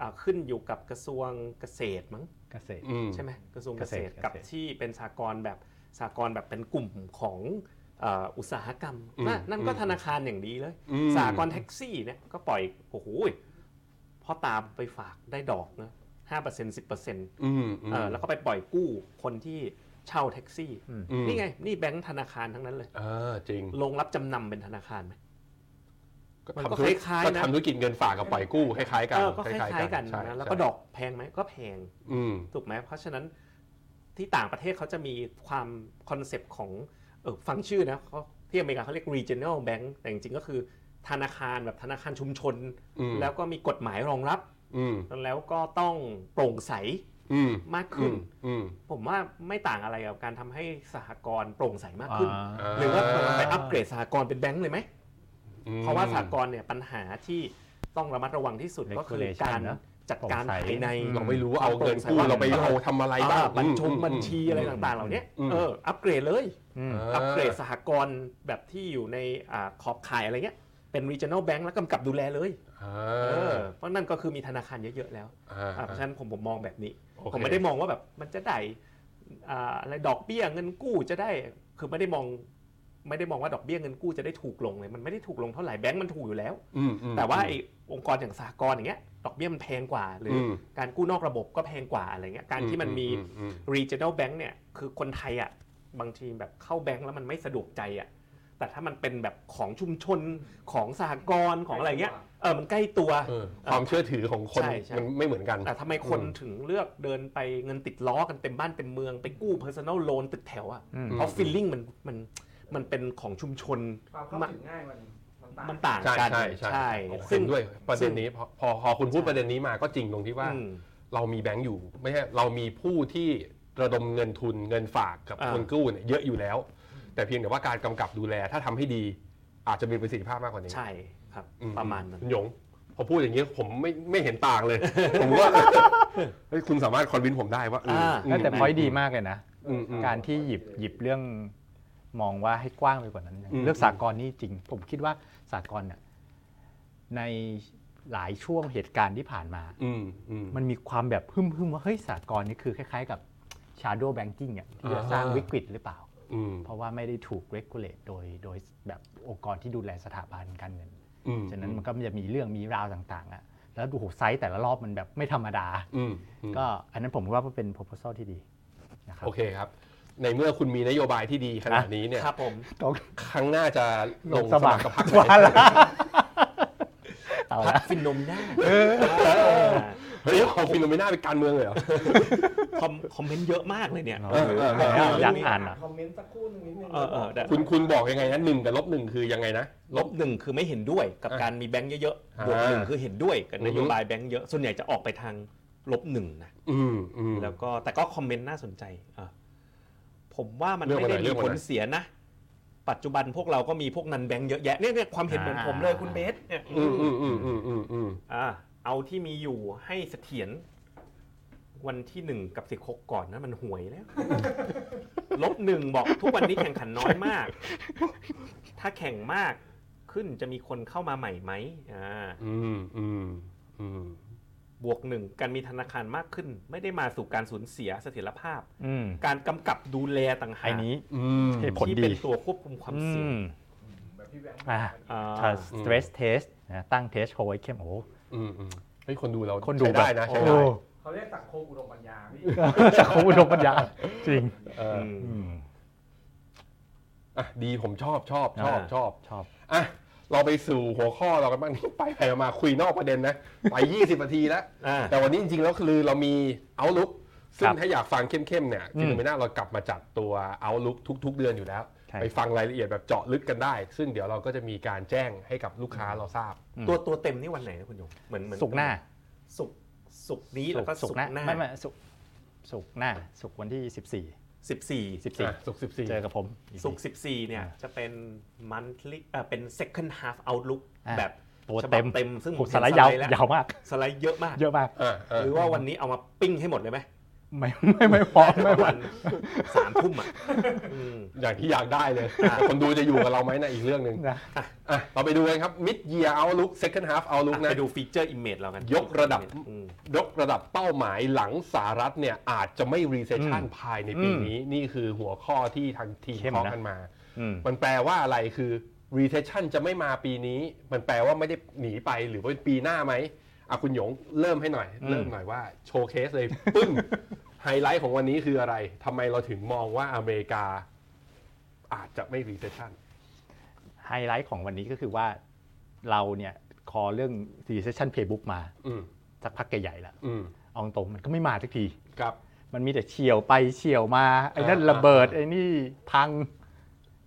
อ่าขึ้นอยู่กับกระทรวงเกษตรมั้งเกษตร อืม ใช่ไหมกระทรวงเกษตรเกษตรกับเกษตร ที่เป็นสหกรณ์แบบสหกรณ์แบบเป็นกลุ่มของเอ่ออุตสาหกรรมอืมนั่นนั่นก็อืมธนาคารอย่างดีเลยอืม สหกรณ์แท็กซี่เนี่ยก็ปล่อยโอ้โหพอตามไปฝากได้ดอกนะ ห้าเปอร์เซ็นต์สิบเปอร์เซ็นต์อืมอืมแล้วก็ไปปล่อยกู้คนที่เช่าแท็กซี่อืมอืมนี่ไง นี่แบงค์ธนาคารทั้งนั้นเลยอ่าจริงลงรับจำนำเป็นธนาคารไหมมันก็ทำธุรกิจคล้ายๆก็นะทำธุรกิจเงินฝากกับปล่อยกู้คล้ายๆกันเออก็คล้ายๆกันใช่นะแล้วก็ใช่ดอกแพงไหมก็แพงอืมถูกไหมเพราะฉะนั้นที่ต่างประเทศเขาจะมีความคอนเซปต์ของเออฟังชื่อนะเขาที่อเมริกาเขาเรียก regional bank แต่จริงๆก็คือธนาคารแบบธนาคารชุมชนอืมแล้วก็มีกฎหมายรองรับอืม แล้วก็ต้องโปร่งใสอืมมากขึ้นอืมผมว่าไม่ต่างอะไรกับการทำให้สหกรณ์โปร่งใสมากขึ้นอ่าหรือว่าเราไปอัปเกรดสหกรณ์เป็นแบงค์เลยไหมอืมเพราะว่าสหกรณ์เนี่ยปัญหาที่ต้องระมัดระวังที่สุดก็คือ Regulation การเนอะจัดการโปร่งใสภายในอืมเราไม่รู้ว่าเอาเงินกู้ความโปร่งใสเราไปเอาทำอะไรบ้างอ่าบัญชงอืมบัญชีอะไรต่างๆ เหล่านี้อืมเอออัปเกรดเลยอืมอัปเกรดสหกรณ์แบบที่อยู่ในอ่าขอบข่ายอะไรเงี้ยเป็น regional bank แล้วกำกับดูแลเลยอ่า เออเพราะนั่นก็คือมีธนาคารเยอะๆแล้วอ่าอ่าเพราะฉะนั้นผมผมมองแบบนี้โอเคผมไม่ได้มองว่าแบบมันจะได้อ่าอะไรดอกเบี้ยเงินกู้จะได้คือไม่ได้มองไม่ได้มองว่าดอกเบี้ยเงินกู้จะได้ถูกลงเลย มันไม่ได้ถูกลงเท่าไหร่แบงก์มันถูกอยู่แล้วอืมอืมแต่ว่าไอ้องค์กรอย่างสหกรณ์อย่างเงี้ยดอกเบี้ยมันแพงกว่า หรืออมการกู้นอกระบบก็แพงกว่าอะไรเงี้ยการที่มันมีอือืม regional bank เนี่ยคือคนไทยอะบางทีแบบเข้าแบงก์แล้วมันไม่สะดวกใจอะ แต่ถ้ามันเป็นแบบของชุมชนของสหกรณ์ของอะไรเงี้ยเออมันใกล้ตัว เออความเชื่อถือของคนใช่ใช่ มันไม่เหมือนกัน แต่ทำไมคนถึงเลือกเดินไปเงินติดล้อกันเต็มบ้านเต็มเมืองไปกู้ personal loan ตึกแถวอะอืม เพราะ feeling มันมันมันเป็นของชุมชน ความเข้าถึงง่ายมันมันต่างมันต่างใช่กันใช่ใช่ซึ่ซึ่งงด้วยประเด็นนี้พอพอพอคุณพูดประเด็นนี้มาก็จริงตรงที่ว่า อืม เรามีแบงก์อยู่ ไม่ใช่เรามีผู้ที่ระดมเงินทุนเงินฝากกับอ่า คนกู้เนี่ยเยอะอยู่แล้ว แต่เพียงแต่ว่าการกำกับดูแลถ้าทำให้ดี อาจจะมีประสิทธิภาพมากกว่านี้ใช่ครับ อืประมาณนั้น คุณหยงพอพูดอย่างนี้ผมไม่ไม่เห็นต่างเลย ผมว่าเฮ้ยคุณสามารถคอนวินผมได้ว่าเอออ่าอืมแต่พอยดีมากเลยนะ อืมอืม การที่หยิบหยิบเรื่องมองว่าให้กว้างไปกว่านั้น อืม เรื่องสากลนี่จริง ผมคิดว่าสากลเนี่ยในหลายช่วงเหตุการณ์ที่ผ่านมา อืมอืม มันมีความแบบฮึ่มฮึมๆว่าเฮ้ยสากลนี่คือคล้ายๆ กับ shadow banking อะที่จะอ่าสร้างวิกฤตหรือเปล่าอืม เพราะว่าไม่ได้ถูก regulate โดยโดยแบบองค์กรที่ดูแลสถาบันการเงินอืมฉะนั้นมันก็จะมีเรื่องมีราวต่างๆอะแล้วดูโหไซส์แต่ละรอบมันแบบไม่ธรรมดาอืมอืมก็อันนั้นผมว่าเป็น proposal ที่ดีนะครับโอเคครับ ในเมื่อคุณมีนโยบายที่ดีขนาดนี้เนี่ยครับผมต้องครั้งหน้าจะลงสสมัมัคครรกับพรรคว่าไหนละเอาพัละกฟินนมได้ เฮ้ยเอา FINNOMENA เป็นการเมืองเลยเหรอ คอมคอมเมนต์เยอะมากเลยเนี่ย เออเออเออ อยากอ่านอะ คอมเมนต์สักครู่หนึ่งนิดนึงเออเออได้ คุณคุณบอกยังไงนะหนึ่งกับลบหนึ่งคือยังไงนะ ลบหนึ่งคือไม่เห็นด้วยกับอะการมีแบงค์เยอะอ่าๆบวกหนึ่งคือเห็นด้วยกับอือฮึนโยบายแบงค์เยอะ ส่วนใหญ่จะออกไปทางลบหนึ่งนะ อืมอืม แล้วก็แต่ก็คอมเมนต์น่าสนใจอะผมว่ามันเรื่องไม่อะไรได้เรื่มีองอะไร ผลเสียนะ ปัจจุบันพวกเราก็มีพวกนันแบงค์เยอะแยะเนี่ยเนี่ยความเห็นเหมือนผมเลยคุณเบสเนี่ยอืมอืมอืมอืมอืมอืม อ่า เอาที่มีอยู่ให้เสถียรวันที่หนึ่งกับสิบหกก่อนนะมันห่วยแล้ว ลบหนึ่งบอกทุกวันนี้แข่งขันน้อยมาก ถ้าแข่งมากขึ้นจะมีคนเข้ามาใหม่ไหมอ่าอืมอืมอืมบวกหนึ่งการมีธนาคารมากขึ้น ไม่ได้มาสู่การสูญเสียเสถียรภาพ อืมการกำกับดูแลต่างหากไอ้นี้อืมเหตุผลที่ดีเป็นตัวควบคุมความอืเสี่ยงมแบบพี่แบงค์อ่า อ่าถ้า stress test นะตั้ง test โไว้เข้มโอ้โห อืมอืมเฮ้ยคนดูเราคนดู ใช้ได้นะแบบใช้โอ้ได้เขาเรียกสังคมอุดมปัญญาพี่จากของอุดมปัญญาจริงเออมอืมอะดีผมชอบชอบชอบอ่าชอบชอบอะเราไปสู่หัวข้อเรากันบ้างนี่ไปไปมาคุยนอกประเด็นนะไป 20นาทีแล้ว อ่า แต่วันนี้จริงๆแล้วคือเรามี Outlook ซึ่ครับถ้าอยากฟังเข้มๆเนี่ยอืมฟิโนเมนาเรากลับมาจัดตัว Outlook ทุก ๆ เดือนอยู่แล้วใช่ ไปฟังรายละเอียดแบบเจาะลึกกันได้ ซึ่งเดี๋ยวเราก็จะมีการแจ้งให้กับลูกค้าเราทราบ ตัวตัวเต็มนี่วันไหนนะคุณหยงเหมือนเหมือนสุกร์หน้า สุกร์สุกร์นี้แล้วก็สุสุกกร์ร์หหน้าน้าไม่ไม่สุกร์ศุกร์หน้า ศุกร์วันที่14สิบสี่อะ14สุกสิบสี่เจอกับผมอีสุกร์สิบสี่เนี่ยอ่าจะเป็น monthly เอ่อเป็น second half outlook อ่าแบบตัวฉบับเต็มเต็มซึ่งโอ้ผมสเห็นไลด์ยาวแล้วยาวมาก สไลด์เยอะมากเยอะมากอะอะหรือว่าวันนี้เอามาปิ้งให้หมดเลยไหม ไม่ไม่ไม่พอไม่ประพอมาณสามทุ่มอะอืมอย่างที่อยากได้เลยอะแต่คนดูจะอยู่กับเราไหมนะอีกเรื่องหนึ่งนะอะเราไปดูกันครับ mid year outlook second half outlook อะนะไปดูฟีเจอร์ image เรากันยกระดับอืมยกระดับเป้าหมายหลังสหรัฐเนี่ยอาจจะไม่ recession อืมภายในปีอืมนี้ นี่คือหัวข้อที่ทางทีมเข้มเคาะนะกันมาอืมมันแปลว่าอะไรคือ recession จะไม่มาปีนี้ มันแปลว่าไม่ได้หนีไปหรือว่าเป็นปีหน้าไหมอะคุณหยงเริ่มให้หน่อยอืมเริ่มหน่อยว่า showcase เลยปึ้ง ไฮไลท์ของวันนี้คืออะไรทำไมเราถึงมองว่าอเมริกาอาจจะไม่ recession ไฮไลท์ของวันนี้ก็คือว่าเราเนี่ย call เรื่อง recession playbook มาอืมสักพักใหญ่ๆแล้วอืมเอาตรงๆมันก็ไม่มาสักทีครับมันมีแต่เฉี่ยวไปเฉี่ยวมา ไอ้นั่นอ่าระเบิดอ่าไอ้นี่พัง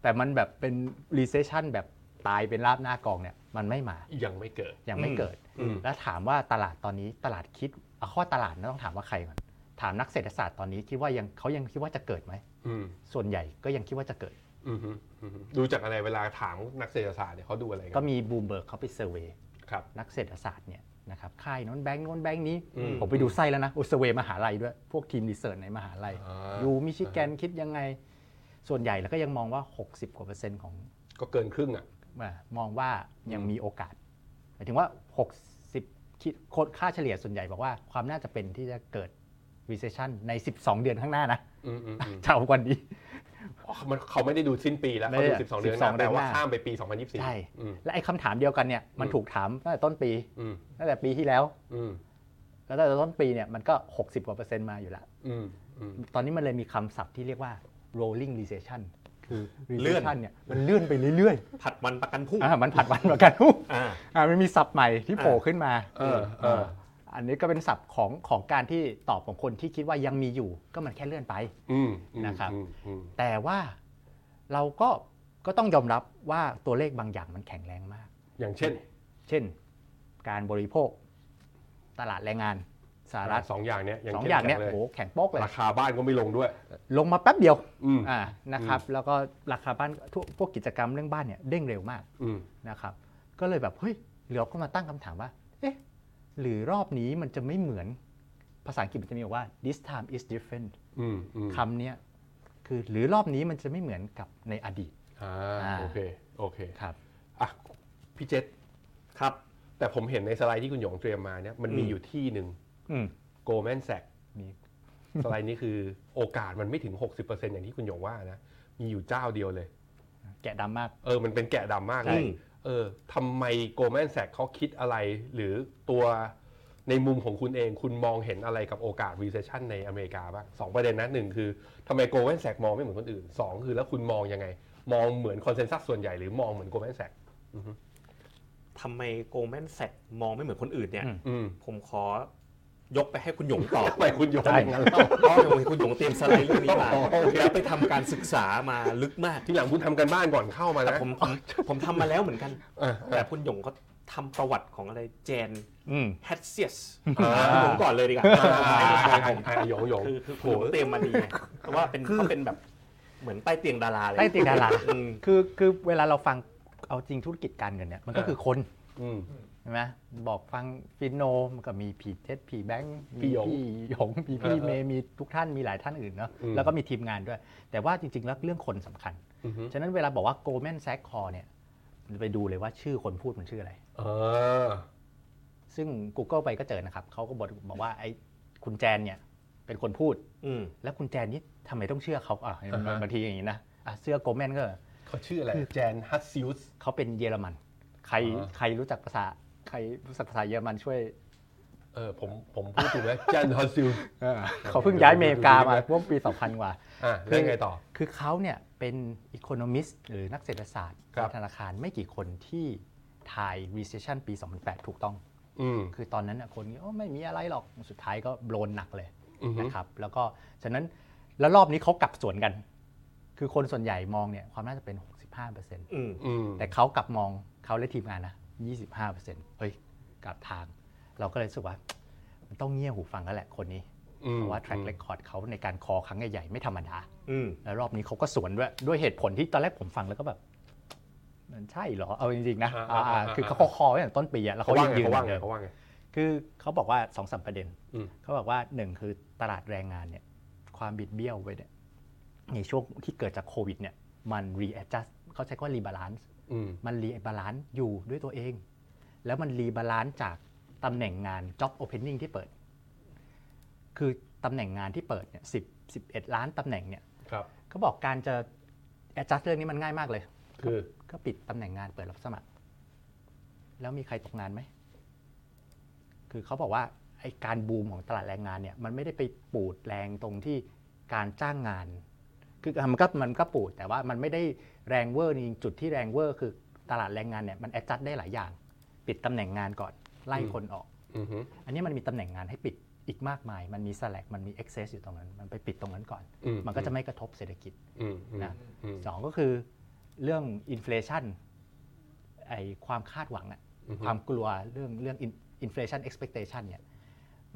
แต่มันแบบเป็น recession แบบตายเป็นราบหน้ากลองเนี่ยมันไม่มา ยังไม่เกิดยังไม่เกิดอืมแล้วถามว่าตลาดตอนนี้ตลาดคิดเอาข้อตลาดนะต้องถามว่าใครก่อน ถามนักเศรษฐศาสตร์ตอนนี้คิดว่ายังเขายังคิดว่าจะเกิดไหมอืมส่วนใหญ่ก็ยังคิดว่าจะเกิดอืมฮึอืมฮึดูจากอะไรเวลาถามนักเศรษฐศาสตร์เนี่ยเขาดูอะไรกัก็มีบูมเบิร์กเขาไป survey ครับนักเศรษฐศาสตร์เนี่ยนะครับค่ายโน้นแบงค์โน้นแบงค์นี้อืมผมไปดูไส้แล้วนะโอ้ survey มหาลัยด้วย พวกทีม research ในมหาลัยอ่าอยู่มิชิแกนคิดยังไง ส่วนใหญ่แล้วก็ยังมองว่า 60 กว่าเปอร์เซ็นต์ของ ก็เกินครึ่งอะอ่ามองว่ายังอืมมีโอกาสหมายถึงว่า 60คิดโคดค่าเฉลี่ยส่วนใหญ่บอกว่าความน่าจะเป็นที่จะเกิด recession ใน 12 เดือนข้างหน้านะอืมอืมอืมเท่ากันนี้อ๋อมันเขาไม่ได้ดูสิ้นปีแล้วไม่เขาได้ดู 12 เดือนห12น้าแต่ว่าเดือนหน้าข้ามไปปี 2024 ใช่อืมและไอ้คำถามเดียวกันเนี่ยมันอืมถูกถามตั้งแต่ต้นปีอืมตั้งแต่ปีที่แล้วอืมแล้วตั้งแต่ต้นปีเนี่ยมันก็ 60กว่าเปอร์เซ็นต์มาอยู่แล้วอืมอืมตอนนี้มันเลยมีคำศัพท์ที่เรียกว่า rolling recession คือเลื่อน recession เนี่ยมันเลื่อนไปเรื่อยผัดวันประกันพรุ่งๆอ่ามันผัดวันประกันพรุ่งอ่าอ่ามันมีศัพท์ใหม่ที่โผล่ขึ้นมาเออเอออันนี้ก็เป็นศัพท์ของของการที่ตอบของคนที่คิดว่ายังมีอยู่ ก็มันแค่เลื่อนไปอืมอืมนะครับอืมอืมแต่ว่าเราก็ก็ต้องยอมรับว่าตัวเลขบางอย่างมันแข็งแรงมาก อย่างเช่น เช่น การบริโภค ตลาดแรงงานสหรัฐสองอย่างเนี้ยสองเข้มอย่างเนี้ยแข็โอ้โหแข็งโป๊กเลยราคาบ้านก็ไม่ลงด้วย ลงมาแป๊บเดียวอืมอ่านะครับ แล้วก็ราคาบ้านทุกพวกกิจกรรมเรื่องบ้านเนี่ยเด้งเร็วมากอืมนะครับ ก็เลยแบบเฮ้ยเราก็มาตั้งคำถามว่า เอ๊ะ หรือรอบนี้มันจะไม่เหมือนภาษาอังกฤษมันจะมีบอกว่า this time is different อืมอืมคำเนี้ยคือหรือรอบนี้มันจะไม่เหมือนกับในอดีตอ่าอ่าโอเคโอเคครับอะพี่เจษครับ แต่ผมเห็นในสไลด์ที่คุณหยงเตรียมมาเนี่ยมันมีอืมอยู่ที่หนึ่งอืมโกลแมนแซกมีสไลด์นี้คือโอกาสมันไม่ถึง 60%อย่างที่คุณหยงว่านะ มีอยู่เจ้าเดียวเลย แกะดำมาก เออ มันเป็นแกะดำมากเลใช่ย เออทำไมโกลแมนแซกเขาคิดอะไร หรือตัวในมุมของคุณเองคุณมองเห็นอะไรกับโอกาส recession ในอเมริกาบ้างสองประเด็นนะหนึ่งคือทำไม Goldman Sachs มองไม่เหมือนคนอื่นสองคือแล้วคุณมองยังไง มองเหมือน consensus ส่วนใหญ่หรือมองเหมือน Goldman Sachs ทำไม Goldmanนแซกมองไม่เหมือนคนอื่นเนี่ย อืมอืมผมขอ ยกไปให้คุณหยงตอบทำไมคุณหยงได้อย่างนั้นเล่าเพราะว่าคุณหยงเตรียมสไลด์เรื่องนี้มาโอเคแล้วไปทำการศึกษามาลึกมากทีหลังคุณทำการบ้านก่อนเข้ามาแต่นะผมผมผมทำมาแล้วเหมือนกันเออแต่คุณหยงเขาทำประวัติของอะไรเจนอืมแฮตเซียสอ่าคุณหยงก่อนเลยดีกว่าอ่าอ่าอ่าหยงหยงคือคือคุณหยงเตรียมมาดีไงเพราะว่าเป็นเขาเป็นแบบเหมือนใต้เตียงดาราเลยใต้เตียงดาราอืมคือคือเวลาเราฟังเอาจริงธุรกิจการเงินเนี่ยมันก็คือคนอืมใช่ไหมบอกฟังฟินโนมันก็มีผีเท็ดผีแบงค์พี่มีหยงพี่หยงมีพี่เออเออเมย์มีทุกท่านมีหลายท่านอื่นเนาะอืมแล้วก็มีทีมงานด้วย แต่ว่าจริง ๆ แล้วเรื่องคนสำคัญอือฮึฉะนั้นเวลาบอกว่า Goldman Sachs Call เนี่ยไปดูเลยว่าชื่อคนพูดมันชื่ออะไรเออซึ่ง Google ไปก็เจอนะครับเขาก็บอกบอกว่าไอ้คุณแจนเนี่ย เป็นคนพูดอืมแล้วคุณแจนนี่ทำไมต้องเชื่อเขาอะอ่าฮะบางทีอย่างนี้นะอะเสื้อโกลแมนก็เขาชื่ออะไรแจนฮัตซิลส์เขาเป็นเยอรมันใครอ่าใครรู้จักภาษา ใครรู้จักภาษาเยอรมันช่วยเออผมผมพูดถูกไหมแจนฮัตซิลส์เขาเพิ่งย้ายอเมริกามาเมื่อปี 2000 กว่าอะแล้วยังไงต่อ คือเขาเนี่ยเป็นอีโคโนมิสหรือนักเศรษฐศาสตร์ครับในธนาคารไม่กี่คนที่ทาย recession ปี 2008 ถูกต้องอืมคือตอนนั้นน่ะคนก็โอ้ไม่มีอะไรหรอกสุดท้ายก็โดนหนักเลยอือฮึนะครับแล้วก็ฉะนั้นแล้วรอบนี้เขากลับสวนกัน คือคนส่วนใหญ่มองเนี่ยความน่าจะเป็น 65%อืมอืมแต่เขากลับมองเขาและทีมงานนะ 25%เฮ้ยกลับทาง เราก็เลยรู้สึกว่า มันต้องเงี่ยหูฟังแล้วแหละคนนี้อืมเพราะว่า track record เขาในการคอครั้งใหญ่ๆไม่ธรรมดาอืมแล้วรอบนี้เขาก็สวนด้วยด้วยเหตุผลที่ตอนแรกผมฟังแล้วก็แบบ มันใช่เหรอ เอาจริงๆนะอ่าอ่าอ่าคือเขาอ่าคอไว้ตั้งแต่ต้นปีอะแล้วเขาเขาว่ายังไงยืนเขาว่าเหมือนไงเดิมเขาว่าไงคือเขาบอกว่าสองสามประเด็นอืมเขาบอกว่าหนึ่งคือตลาดแรงงานเนี่ย ความบิดเบี้ยวไปเนี่ยในช่วงที่เกิดจากโควิดเนี่ยมัน readjust เขาใช้คำว่า rebalance อืมมัน rebalance อยู่ด้วยตัวเอง แล้วมัน rebalance จากตำแหน่งงาน job opening ที่เปิด คือตำแหน่งงานที่เปิดเนี่ยสิบสิบเอ็ดล้านตำแหน่งเนี่ยครับเขาบอกการจะ adjust เรื่องนี้มันง่ายมากเลย คือก็ปิดตำแหน่งงานเปิดรับสมัคร แล้วมีใครตกงานไหม คือเขาบอกว่าไอ้การบูมของตลาดแรงงานเนี่ยมันไม่ได้ไปปูดแรงตรงที่การจ้างงาน คือมันก็มันก็ปูดแต่ว่ามันไม่ได้ แรงเวอร์จริงๆจุดที่แรงเวอร์คือตลาดแรงงานเนี่ยมัน adjust ได้หลายอย่าง ปิดตำแหน่งงานก่อนไล่คนออกอือฮึอันนี้มันมีตำแหน่งงานให้ปิดอีกมากมาย มันมี slack มันมี excess อยู่ตรงนั้น มันไปปิดตรงนั้นก่อนอืมันก็จะไม่กระทบเศรษฐกิจอืมอืมนะอืมสองก็คือเรื่องอินฟล t ชันไอความคาดหวังอะอือฮึความกลัวเรื่องเรื่องอินฟล t ชันเอ็กซ์เพ t เ t ชันเนี่ย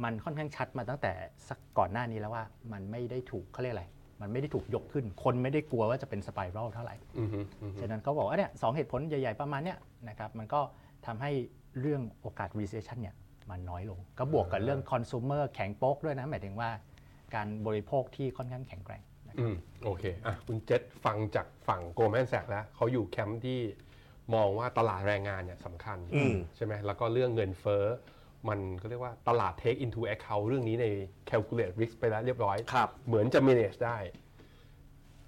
มันค่อนข้างชัดมาตั้งแต่สักก่อนหน้านี้แล้วว่ามันไม่ได้ถูกเขาเรียกอะไร มันไม่ได้ถูกยกขึ้น คนไม่ได้กลัวว่าจะเป็นสไปรัลเท่าไหร่อือฮึอือฮึฉะนั้นเขาบอกว่าเนี่ยสองเหตุผลใหญ่ ๆ ประมาณเนี้ยนะครับมันก็ทำให้เรื่องโอกาส recession เนี่ยมันน้อยลง ก็บวกกับเรื่อง consumer แข็งโป๊กด้วยนะ หมายถึงว่าการบริโภคที่ค่อนข้างแข็งแกร่งนะครับอืมโอเคอะคุณเจษฟังจากฝั่งโกลแมนแซกแล้วเขาอยู่แคมป์ที่มองว่าตลาดแรงงานเนี่ยสำคัญอืมใช่ไหมแล้วก็เรื่องเงินเฟ้อ มันก็เรียกว่าตลาด take into account เรื่องนี้ใน calculate risk ไปแล้วเรียบร้อยครับเหมือนจะ manage ได้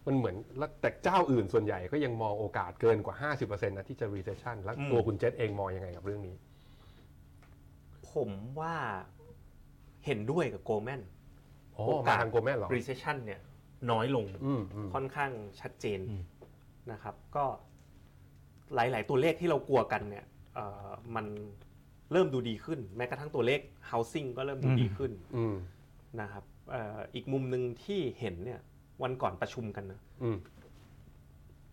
มันเหมือนแล้วแต่เจ้าอื่นส่วนใหญ่ก็ยังมองโอกาสเกินกว่า 50%นะที่จะ recession แล้วอืมตัวคุณเจษเองมองยังไงกับเรื่องนี้ ผมว่าเห็นด้วยกับโกลแมนโอ้โอกามาสทางโกลแมนเหรอ recession เนี่ยน้อยลงอืมอืมค่อนข้างชัดเจนอืมนะครับ ก็หลาย ๆ ตัวเลขที่เรากลัวกันเนี่ยเอ่อมัน เริ่มดูดีขึ้น แม้กระทั่งตัวเลข housing ก็เริ่มดูดีขึ้นอืมนะครับเอ่ออีกมุมหนึ่งที่เห็นเนี่ย วันก่อนประชุมกันนะอืม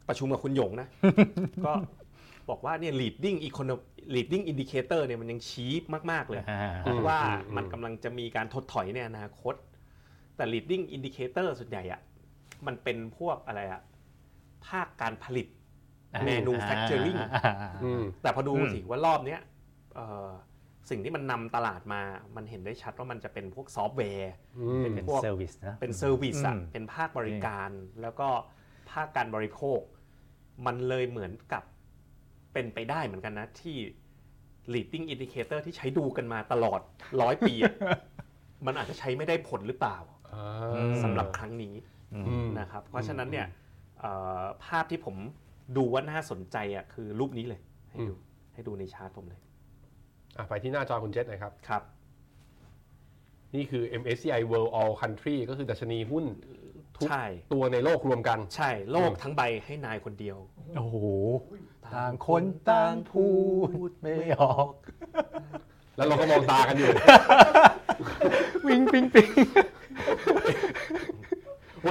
ประชุมกับคุณหยงนะ ก็บอกว่าเนี่ย leading economic leading indicator เนี่ยมันยังชี้มาก ๆ เลย อ่าอืมว่าอืม มันกำลังจะมีการถดถอยในอนาคต แต่ leading indicator ส่วนใหญ่อะมันเป็นพวกอะไรอะภาคการผลิต manufacturing อืมแต่พอดูอืม สิว่ารอบเนี้ยเอ่อ สิ่งที่มันนำตลาดมา มันเห็นได้ชัดว่ามันจะเป็นพวกซอฟต์แวร์อืมเป็นพวก service นะ เป็น service อะอืมเป็นภาคบริการ แล้วก็ภาคการบริโภค มันเลยเหมือนกับเป็นไปได้เหมือนกันนะที่ leading indicator ที่ใช้ดูกันมาตลอดร้อยปีอะมันอาจจะใช้ไม่ได้ผลหรือเปล่าอ่าสำหรับครั้งนี้อืมอืมนะครับ เพราะฉะนั้นเนี่ยเอ่อภาพที่ผมดูว่าน่าสนใจอะคือรูปนี้เลย ให้ดูให้ดูในชาร์ตผมเลยอะ ไปที่หน้าจอคุณเจษหน่อยครับ ครับ นี่คือ MSCI World All Country ก็คือดัชนีหุ้นทุกใช่ ตัวในโลกรวมกัน ใช่ โลกทั้งใบให้นายคนเดียว โอ้โห ต่างคนต่างพูดไม่ออก แล้วเราก็มองตากันอยู่ วิ่งปิงปิง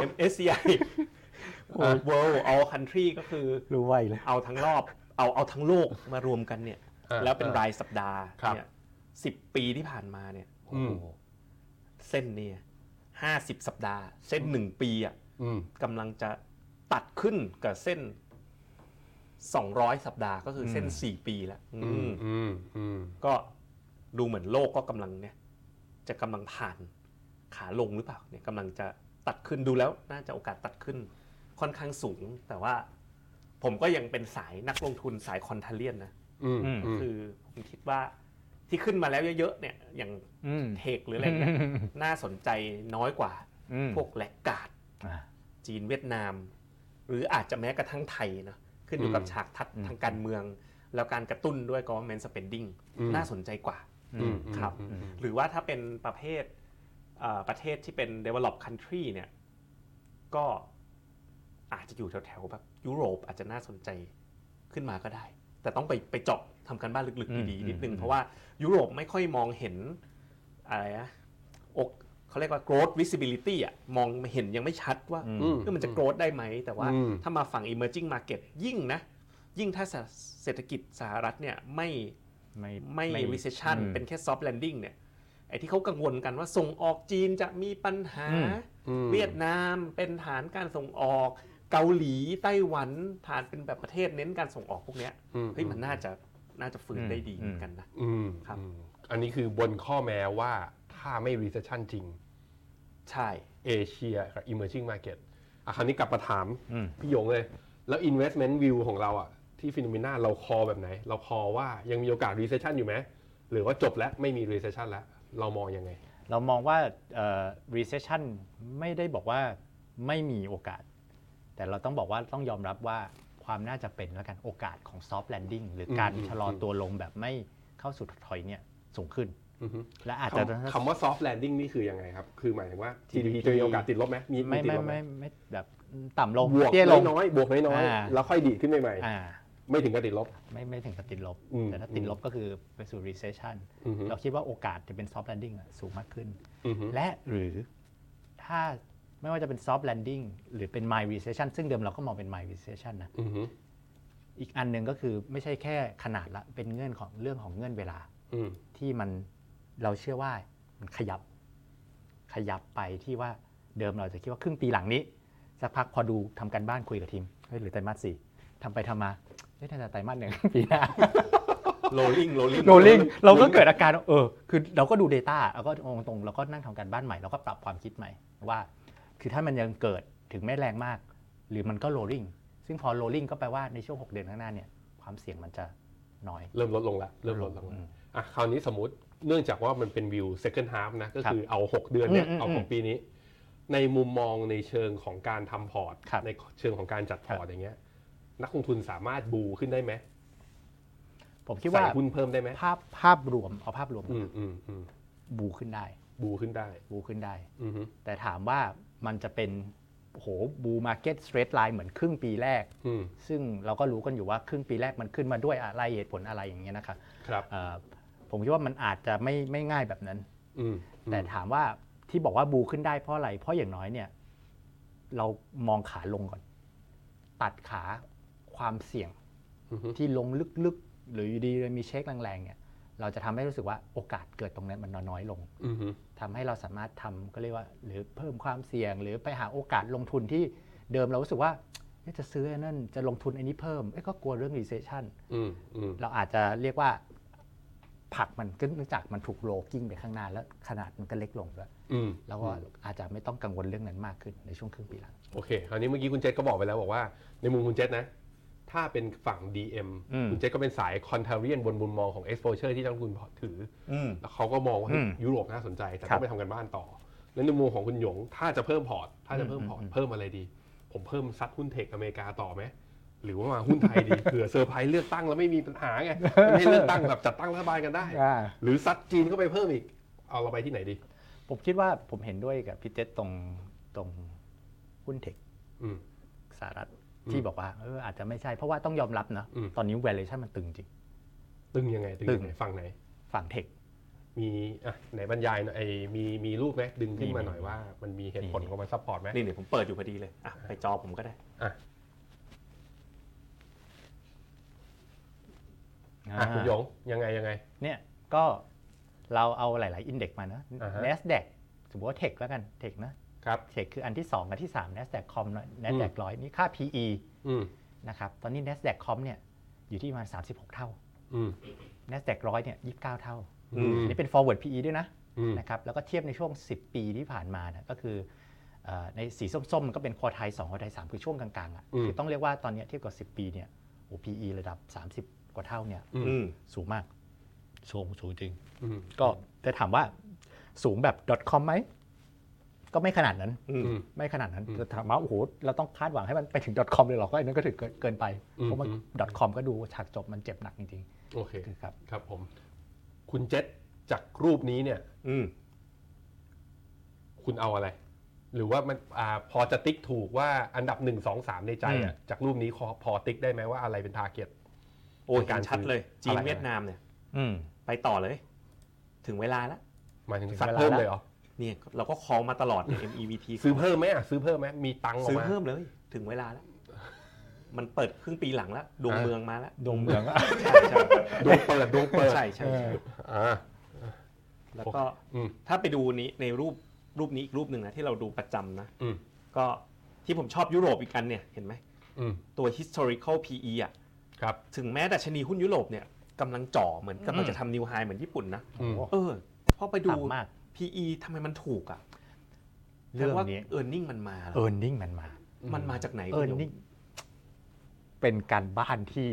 MSCI World All Country ก็คือ รู้ไวเลย เอาทั้งรอบ เอาเอาทั้งโลกมารวมกันเนี่ยอ่า แล้วเป็นรายสัปดาห์ครับเนี่ยสิบปีที่ผ่านมาเนี่ยอืมโอ้โหเส้นเนี่ยห้าสิบสัปดาห์ เส้นหนึ่งปีอะอืมกำลังจะตัดขึ้นกับเส้น200สัปดาห์ก็คือเส้น4ปีแล้วอือืมมอืมอืมก็ดูเหมือนโลกก็กำลังเนี่ย จะกำลังผ่านขาลงหรือเปล่าเนี่ยกำลังจะตัดขึ้นดูแล้วน่าจะโอกาสตัดขึ้น ค่อนข้างสูง แต่ว่าผมก็ยังเป็นสายนักลงทุนสายคอนเทเลียนนะ อืมอืมอืมคือผมคิดว่าที่ขึ้นมาแล้วเยอะๆเนี่ยอย่างอืมเทคหรืออะไรเนี่ยน่าสนใจน้อยกว่าอืมพวกแลกการ์ดอ่าจีนเวียดนาม หรืออาจจะแม้กระทั่งไทยนะขึ้นอยู่กับอืมฉากทัดอืมทางการเมือง แล้วการกระตุ้นด้วย government spending อืมน่าสนใจกว่าอืมครับอืมอืมหรือว่าถ้าเป็นประเภทเอ่อประเทศที่เป็น develop country เนี่ยก็อาจจะอยู่แถวๆแบบยุโรปอาจจะน่าสนใจขึ้นมาก็ได้ แต่ต้องไปไปเจาะทำการบ้านลึกอืมๆดีๆนิดนึงอืมเพราะว่ายุโรปไม่ค่อยมองเห็นอะไรนะอกเขาเรียกว่า growth visibility อะมองเห็นยังไม่ชัดว่าอืมอืมเออมันจะ growth ได้ไหม แต่ว่าอืมถ้ามาฝั่ง emerging market ยิ่งนะ ยิ่งถ้าเศรษฐกิจสหรัฐเนี่ยไม่ไม่ไม่ recession อืมเป็นแค่ soft landing เนี่ยไอ้ที่เขากังวลกันว่าส่งออกจีนจะมีปัญหาอืมอืมเวียดนามเป็นฐานการส่งออก เกาหลีไต้หวันฐานเป็นแบบประเทศเน้นการส่งออกพวกเนี้ยอืมเฮ้ยมันน่าจะน่าจะฟื้นอืมได้ดีอืมเหมือนกันนะอืมครับอืมอันนี้คือบนข้อแม้ว่าถ้าไม่ recession จริง ใช่เอเชียกับ emerging market อะคราวนี้กลับมาถามอืมพี่หยงเลย แล้ว investment view ของเราอะที่ฟิโนเมนาเราคอแบบไหน เราคอว่ายังมีโอกาส recession อยู่ไหมหรือว่าจบแล้วไม่มี recession แล้ว เรามองยังไง เรามองว่าเอ่อ recession ไม่ได้บอกว่าไม่มีโอกาส แต่เราต้องบอกว่าต้องยอมรับว่าความน่าจะเป็นแล้วกันโอกาสของ soft landing หรือการอืมชะลอตัวลงแบบไม่เข้าสู่ถดถอยเนี่ยสูงขึ้นอือฮึและอาจจะคำคำว่า soft landing นี่คือยังไงครับ คือหมายถึงว่า GDP จะมีโอกาสติดลบไหมมีไม่ติดไม่ลบไหมไม่ไม่แบบต่ำลงบวกเตี้ยลงน้อยๆบวกน้อยอ่าๆแล้วค่อยดีดขึ้นใหม่อ่าๆไม่ถึงกับติดลบ ไม่ไม่ถึงกับติดลบอืมแต่ถ้าติดลบก็คือไปสู่ recession อือฮึเราคิดว่าโอกาสจะเป็น soft landing อะสูงมากขึ้นอือฮึและหรือถ้า ไม่ว่าจะเป็น soft landing หรือเป็น mild recession ซึ่งเดิมเราก็มองเป็น mild recession นะอือฮึอีกอันหนึ่งก็คือไม่ใช่แค่ขนาดละเป็นเงื่อนของเรื่องของเงื่อนเวลา อืมที่มันเราเชื่อว่ามันขยับ ขยับไปที่ว่าเดิมเราจะคิดว่าครึ่งปีหลังนี้ สักพักพอดูทำการบ้านคุยกับทีมเฮ้ยหรือไตรมาสสี่ทำไปทำมาเฮ้ยน่าจะไตรมาสหนึ่ง ปีหน้า rolling rolling rolling เราก็เกิดอาการว่าเออ คือเราก็ดู Data แล้วก็ตรงๆเราก็นั่งทำการบ้านใหม่เราก็ปรับความคิดใหม่ว่า คือถ้ามันยังเกิดถึงไม่แรงมาก หรือมันก็ rolling ซึ่งพอ rolling ก็แปลว่าในช่วง 6 เดือนข้างหน้าเนี่ยความเสี่ยงมันจะน้อย เริ่มลดลงแล้วเริ่มลดลงแล้วอะคราวนี้สมมติเนื่องจากว่ามันเป็นวิว second half นะก็คือเอา 6 เดือนเนี่ยอืมอืมเอาของปีนี้ ในมุมมองในเชิงของการทำพอร์ตครับในเชิงของการจัดพอร์ตอย่างเงี้ยนักลงทุนสามารถ bull ขึ้นได้ไหมผมคิดว่าใส่หุ้นเพิ่มได้ไหมภาพภาพรวมเอาภาพรวมอืมอืมอืมบูขึ้นได้ bull ขึ้นได้ บูขึ้นได้อือฮึแต่ถามว่า มันจะเป็นโห bull market straight line เหมือนครึ่งปีแรกอืมซึ่งเราก็รู้กันอยู่ว่าครึ่งปีแรกมันขึ้นมาด้วยอะไรเหตุผลอะไรอย่างเงี้ยนะครับครับเอ่อผมคิดว่ามันอาจจะไม่ไม่ง่ายแบบนั้นอืมแต่ถามว่าที่บอกว่าบูขึ้นได้เพราะอะไร เพราะอย่างน้อยเนี่ย เรามองขาลงก่อน ตัดขาความเสี่ยงอือฮึที่ลงลึกๆ หรืออยู่ดีมีเช็คแรงๆเนี่ยเราจะทำให้รู้สึกว่าโอกาสเกิดตรงนั้นมันน้อยลงอือฮึ ทำให้เราสามารถทำก็เรียกว่า หรือเพิ่มความเสี่ยง หรือไปหาโอกาสลงทุนที่เดิมเรารู้สึกว่าเอ๊ะจะซื้อไอ้นั่นจะลงทุนไอ้นี้เพิ่มเอ๊ะก็กลัวเรื่อง recession อืมอืมเราอาจจะเรียกว่าผลักมันก็เนื่องจากมันถูกโลกิ้งไปข้างหน้าแล้วขนาดมันก็เล็กลงด้วยอืมแล้วก็อาจจะไม่ต้องกังวลเรื่องนั้นมากขึ้นในช่วงครึ่งปีหลัง โอเค คราวนี้เมื่อกี้คุณเจษก็บอกไปแล้วบอกว่า ในมุมคุณเจษนะ ถ้าเป็นฝั่ง DM อืมคุณเจษก็เป็นสาย contrarian บนมุมมองของ exposure ที่นักลงทุนถืออืมแล้วเขาก็มองว่าเฮ้ยอืมยุโรปน่าสนใจ แต่ครัต้อบงไปทำการบ้านต่อ แล้วในมุมของคุณหยง ถ้าจะเพิ่มพอร์ต ถ้าจะเพิ่มพอร์ตอืมอืมเพิ่มอะไรดี ผมเพิ่มซัดหุ้น tech อเมริกาต่อไหม หรือว่ามาหุ้นไทยดีเผื่อเซอร์ไพรส์เลือกตั้งแล้วไม่มีปัญหาไงไม่ให้เลือกตั้งแบบจัดตั้งรัฐบาลกันได้ หรือซัดจีนเข้าไปเพิ่มอีก เอาเราไปที่ไหนดี ผมคิดว่าผมเห็นด้วยกับพี่เจษตรงตรงหุ้น tech อืมสหรัฐอืม ที่บอกว่าเอออาจจะไม่ใช่เพราะว่าต้องยอมรับนะอืมตอนนี้ valuation มันตึงจริง ตึงยังไง ตึงตึยังงไงฝั่งไหน ฝั่ง tech มีอะไหนบรรยายหน่อยไอ้มีมีรูปไหมดึงขึ้นมามีหน่อยว่ามันมีเหตุผลมีของมัน support ไหมนี่เดี๋ยวผมเปิดอยู่พอดีเลยอะไปจอผมก็ได้อะอ่าอะคุณหยงยังไงยังไง เนี่ยก็เราเอาหลาย ๆ อินเด็กมานะอ่าฮะ NASDAQ สมมติว่าเทคแล้วกันเทคนะ ครับเทคคืออันที่2กับที่ 3 NASDAQ com นะ NASDAQ ร้อยนี่ค่า PE อืมนะครับตอนนี้ NASDAQ com เนี่ยอยู่ที่ประมาณ 36 เท่าอืม NASDAQ ร้อยเนี่ย29 เท่าอืมอันนี้เป็น forward PE ด้วยนะอืมนะครับแล้วก็เทียบในช่วง 10 ปีที่ผ่านมานะก็คือเอ่อในสีส้มๆมันก็เป็นควอไทย2ควอไทย3คือช่วงกลางๆอะอืมคือต้องเรียกว่าตอนเนี้ยเทียบกับ 10 ปีเนี่ยโอ้ PE ระดับ 30 กว่าเท่าเนี่ยอืมอืมสูงมากสูงสูงจริงอืมก็จะถามว่าสูงแบบ .com ไหม ก็ไม่ขนาดนั้นอืมอืมไม่ขนาดนั้นอืมจะถามว่าโอ้โหเราต้องคาดหวังให้มันไปถึง .com เลยเหรอก็อันนั้นก็ถือเกินเกินไปอืมเพราะมันอืม .com ก็ดูฉากจบมันเจ็บหนักจริงโอเคๆครับครับผม คุณเจษจากรูปนี้เนี่ยอืมคุณเอาอะไร หรือว่ามันอ่าพอจะติ๊กถูกว่าอันดับหนึ่งสองสามในใจอะจากรูปนี้พอพอติ๊กได้ไหมว่าอะไรเป็น target โอ้ยในการเห็นชัดเลย จีนอะไรเวียดนามเนี่ยอืมไปต่อเลย ถึงเวลาแล้วหมายถึงถึงซัดเวลาเพิ่มแล้วเลยเหรอ เนี่ยเราก็ call มาตลอดเนี่ย MEVT ซื้อเพิ่มไหมอะซื้อเพิ่มไหมมีตังค์ออกซื้อมา เพิ่มเลย ถึงเวลาแล้ว มันเปิดครึ่งปีหลังแล้วดวงอ่าเมืองมาแล้วดวงเมืองอะใช่ใช่ดวงเปิดดวงเปิดใช่ใช่ใช่อ่า แล้วก็อืม ถ้าไปดูนี้ในรูปรูปนี้อีกรูปหนึ่งนะที่เราดูประจำนะ อืมก็ที่ผมชอบยุโรปอีกอันเนี่ยเห็นไหม อืมตัว historical PE อะ ครับ ถึงแม้ดัชนีหุ้นยุโรปเนี่ยกำลังจ่อเหมือนกำลังอืมจะทำ new high เหมือนญี่ปุ่นนะ อืม เออพอไปดูต่ำมาก PE ทำไมมันถูกอะเรื่องแปลว่านี้ earning มันมาเหรอ earning มันมา มันมาจากไหนเออคุณหยงนี่เป็นการบ้านที่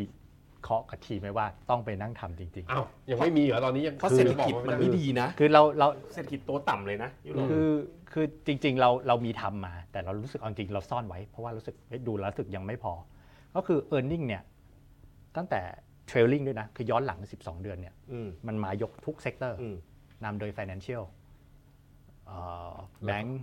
เคาะกับทีมไหมว่าต้องไปนั่งทำจริงอ้าวยังไม่มีเหรอตอนนี้ยังเพราะเศรษฐกิจมันไม่ดีนะๆคือเราเราเศรษฐกิจตัวต่ำเลยนะยุโรปคือคือจริง ๆ เราเรามีทำมา แต่เรารู้สึกเอาจริงเราซ่อนไว้ เพราะว่ารู้สึกเฮ้ยดูแล้วรู้สึกยังไม่พอ ก็คือ e a r n i n g เนี่ยตั้งแต่ trailing ด้วยนะ คือย้อนหลัง 12 เดือนเนี่ยอืมมันมายกทุก sector อืมนำโดย financial แบงค์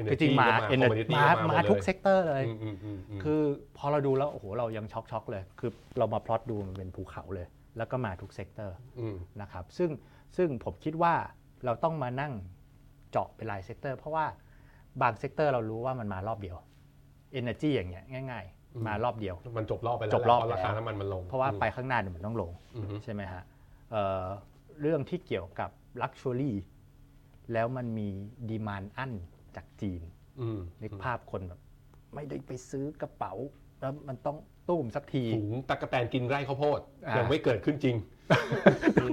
Energy คือจริงมาก็เอเน commodity มาก็มาหมดทุก sector เลยอืมอืมอืมอืมคือพอเราดูแล้วโอ้โหเรายังช็อกช็อกๆเลย คือเรามาพลอตดูมันเป็นภูเขาเลย แล้วก็มาทุก sector นะครับซึ่งซึ่งผมคิดว่าเราต้องมานั่งเจาะเป็นราย sector เพราะว่าบาง sector เรารู้ว่ามันมารอบเดียว Energy อย่างเงี้ยง่าย ๆ มารอบเดียว มันจบรอบไปแล้วจบรอบเพราะราคาไปแล้วน้ำมันมันลง เพราะว่าไปข้างหน้าเดี๋ยวมันต้องลงอืมอืมใช่ไหมฮะเอ่อเรื่องที่เกี่ยวกับ Luxury แล้วมันมี demand อั้นจากจีนอืมนึกภาพคนแบบไม่ได้ไปซื้อกระเป๋า แล้วมันต้องตู้มสักทีฝูงตั๊กแตนกินไร่ข้าวโพดอ่ายัยังไม่เกิดขึ้นจริง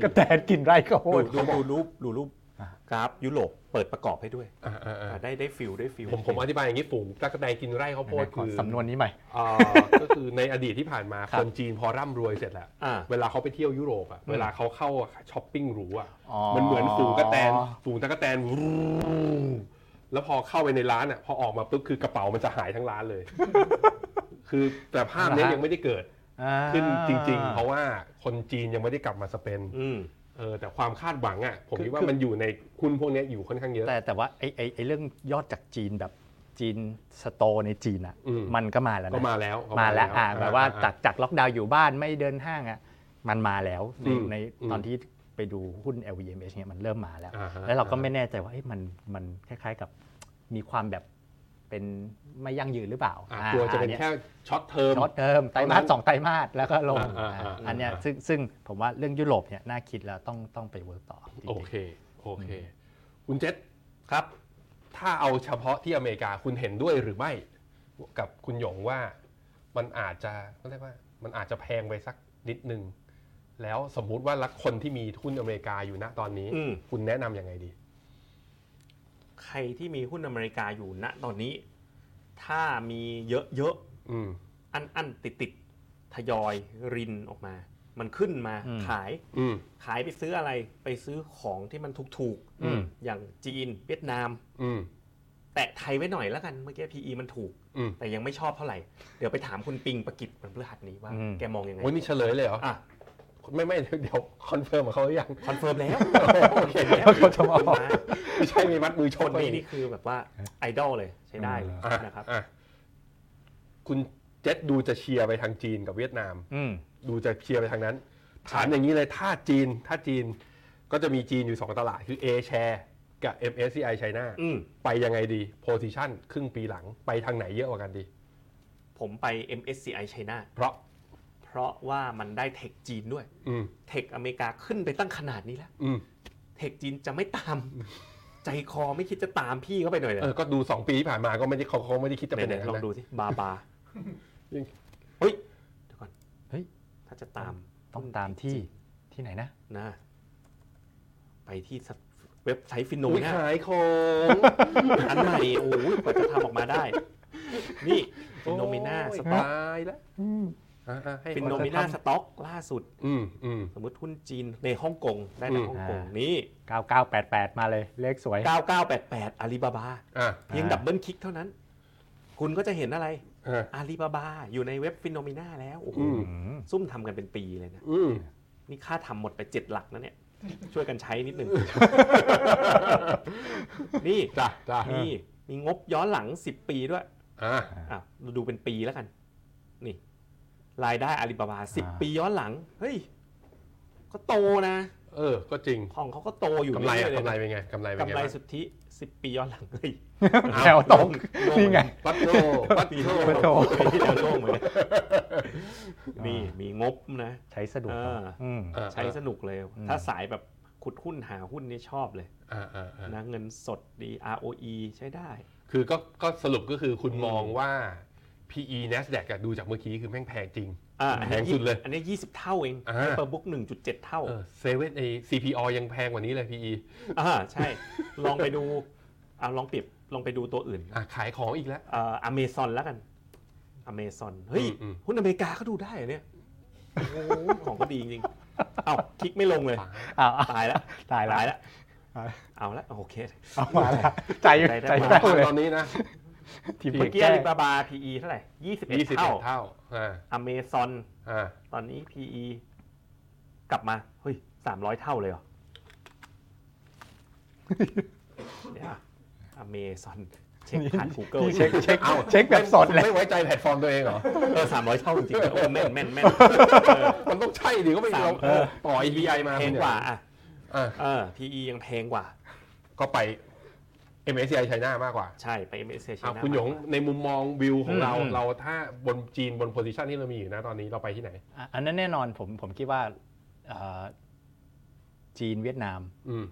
ตั๊กแตนกินไร่ข้าวโพดดูดูรูปดูรูปอะ กราฟยุโรปเปิดประกอบให้ด้วยอ่าอ่าอ่าอะได้ได้ feel ได้ feel ผมผมอธิบายอย่างนี้ฝูงตั๊กแตนกินไร่ข้าวโพดขอคือสำนวนนี้ใหม่อ่าก็คือในอดีตที่ผ่านมาครับคนจีนพอร่ำรวยเสร็จแล้วอ่าเวลาเขาไปเที่ยวยุโรปอะเวลาเขาเข้าช้อปปิ้งหรูอะอ๋อมันเหมือนฝูงตั๊กแตนฝูงตั๊กแตนวูแล้วพอเข้าไปในร้านอะพอออกมาปุ๊บคือกระเป๋ามันจะหายทั้งร้านเลย คือแต่ภาพนี้ยังไม่ได้เกิดอ่าขึ้นจริง ๆ เพราะว่าคนจีนยังไม่ได้กลับมาสเปนอืม เออแต่ความคาดหวังอะผมคือคิดว่าคือมันอยู่ในหุ้นพวกเนี้ยอยู่ค่อนข้างเยอะ แต่แต่ว่าไอ้ไอ้ไอ้เรื่องยอดจากจีนแบบจีนสโตร์ในจีนอะอืมมันก็มาแล้วก็นะมาแล้วก็มาแล้วอ่าแบบว่าอ่จากจากล็อกดาวน์อยู่บ้านไม่เดินห้างอะมันมาแล้วในอืมในอืมตอนที่ไปดูหุ้น LVMH เนี่ยมันเริ่มมาแล้วอ่าฮะแล้วเราก็ไม่แน่ใจว่าเอ๊ะมันมันคล้ายๆกับมีความแบบ เป็นไม่ยั่งยืนหรือเปล่าอะอ่ากลัวจะเป็นไอ้แค่ short term short termอมไตรมาสสองไตรมาสแล้วก็ลงอ่าอ่าอ่าอ่าอันเนี้ยอ่าซึ่งซึ่งผมว่าเรื่องยุโรปเนี่ยน่าคิดแล้วต้องต้องไป work ต่อจริงๆโอเคโอเคคุณเจษครับ ถ้าเอาเฉพาะที่อเมริกาคุณเห็นด้วยหรือไม่กับคุณหยงว่ามันอาจจะเขาเรียกว่ามันอาจจะแพงไปสักนิดนึงแล้วสมมุติว่าลักคนที่มีทุนอเมริกาอยู่ณตอนนี้อืมคุณแนะนำยังไงดี ใครที่มีหุ้นอเมริกาอยู่ณตอนนี้ ถ้ามีเยอะอืมๆอันอันติดติดๆทยอยรินออกมา มันขึ้นมาอืมขายอืมขายไปซื้ออะไรไปซื้อของที่มันถูกอืมๆอย่างจีนเวียดนามอืมแตะไทยไว้หน่อยแล้วกันเมื่อกี้ PE มันถูกอืมแต่ยังไม่ชอบเท่าไหร่ เดี๋ยวไปถามคุณปิงประกิตวันพฤหัสนี้ว่าอืมแกมองยังไงโอ้นี่เฉลยเลยเหรออะ ไม่ไม่เดี๋ยว confirm กับเขาหรือยัง confirm แล้วโอเคแล้วเขาจะมาไม่ใช่มีมัดมือชกคนนี้นี่คือแบบว่าไอดอลเลยใช้ได้เลยอะนะครับอะคุณเจษดูจะเชียร์ไปทางจีนกับเวียดนามอืมดูจะเชียร์ไปทางนั้น ถามอย่างนี้เลยถ้าจีนถ้าจีนก็จะมีจีนอยู่ 2 ตลาดคือ A share กับ MSCI China อืมไปยังไงดี position ครึ่งปีหลังไปทางไหนเยอะกว่ากันดี ผมไป MSCI China เพราะ เพราะว่ามันได้เทคจีนด้วยอืมเทคอเมริกาขึ้นไปตั้งขนาดนี้แล้วอืมเทคจีนจะไม่ตาม ใจคอไม่คิดจะตามพี่เข้าไปหน่อยเลยเออก็ดู2ปีที่ผ่านมาก็ไม่ได้เขาเขาไม่ได้คิดจะเป็นอไหนย่างๆนั้ลอนงนะดูสิบาบาจริงเฮ้ยเดี๋ยวก่อนเฮ้ยถ้าจะตามต้องตามที่ที่ไหนนะนะ ไปที่เว็บไซต์ฟินโนอุ้ยนะขายของอันใหม่โอ้ยกว่าจะทำออกมาได้ นี่ FINNOMENA Stock ตายแล้ว อะอะให้ FINNOMENA Stockต็อกล่าสุดอืมอืมสมมติหุ้นจีนในฮ่องกงได้ในอืมฮ่องกงอ่านี่ 9988 มาเลยเลขสวย 9988อาลีบาบาอะเพียง double click เท่านั้น คุณก็จะเห็นอะไรอะอาลีบาบาอยู่ในเว็บ FINNOMENA แล้วโอ้โหอืมอืมซุ่มทำกันเป็นปีเลยนะอืมนี่ค่าทำหมดไปเจ็ดหลักนะเนี่ย ช่วยกันใช้นิดนึงนี่จ้ะจ้ะมีมีงบย้อนหลัง 10 ปีด้วยอะอะเราดูเป็นปีแล้วกัน นี่ รายได้อาลีบาบาอ่า10ปีย้อนหลัง เฮ้ย ก็โตนะ เออ ก็จริง ของเขาก็โตอยู่กำไรเรื่อะอยๆเลยกำไรนะเป็นไงกำไรเป็นไงกำไรบ้างสุทธิ10ปีย้อนหลังเฮ้ยแถวตรงโล่งนี่ไง ปัตโตปัตโตปัตโตปีที่แล้วโล่งเหมือนกันนี่ มีงบนะ ใช้สะดวกอ่าอืมอะใช้สนุกเลยอืมถ้าสายแบบขุดหุ้นหาหุ้นนี่ชอบเลยอะอะอะนะเงินสดดี ROE ใช้ได้ คือก็ก็สรุปก็คือคุณอืมมองว่า PE NASDAQ อะดูจากเมื่อกี้คือแม่งแพงจริง อ่าอันนี้แพงสุดเลย อันนี้ 20 เท่าเองอ่าให้เปอร์บุ๊ก1.7 เท่าเออเซเว่นไอ CPO ยังแพงกว่านี้เลย PE อ่าใช่ ลองไปดูเอาลองเปรียบลองไปดูตัวอื่นอะขายของอีกแล้วเอ่อเมซอนแล้วกันอเมซอนเฮ้ยอืมอืม หุ้นอเมริกาเขาดูได้เหรอเนี่ยโอ้โหของก็ดีจริงๆเอ้าคลิกไม่ลงเลย อ้าวอ้าวตายแล้วตายตายแล้วแล้ว เอาละโอเค เอามาแล้วใจใจได้ใจมาแป้วเลย ตอนนี้นะ ทีมเมื่อกี้แก้อาลีบาบา PE เท่าไหร่21 เท่า21เท่าอ่าอเมซอนอ่าตอนนี้ PE กลับมา เฮ้ย300เท่าเลยเหรอ เดี๋ยวอเมซอนเช็คผ่าน Google พี่เช็คเช็คเอ้าเช็คแบบสดเลย ไม่ไว้ใจแพลตฟอร์มตัวเองเหรอ เออ300เท่าจริงๆโอ้แม่นแม่นแม่นเออ มันต้องใช่ดิก็ไม่สามเราเออปล่อย EPI มาแพงกว่าอะอะเออ PE ยังแพงกว่า ก็ไป MSCI China มากกว่า ใช่ไป MSCI อะ China คุณหยงในมุมมองวิวของเรา อืม เราถ้าบนจีนบน position ที่เรามีอยู่นะตอนนี้เราไปที่ไหน อะอันนั้นแน่นอนผมผมคิดว่าเอ่อจีนเวียดนามอืม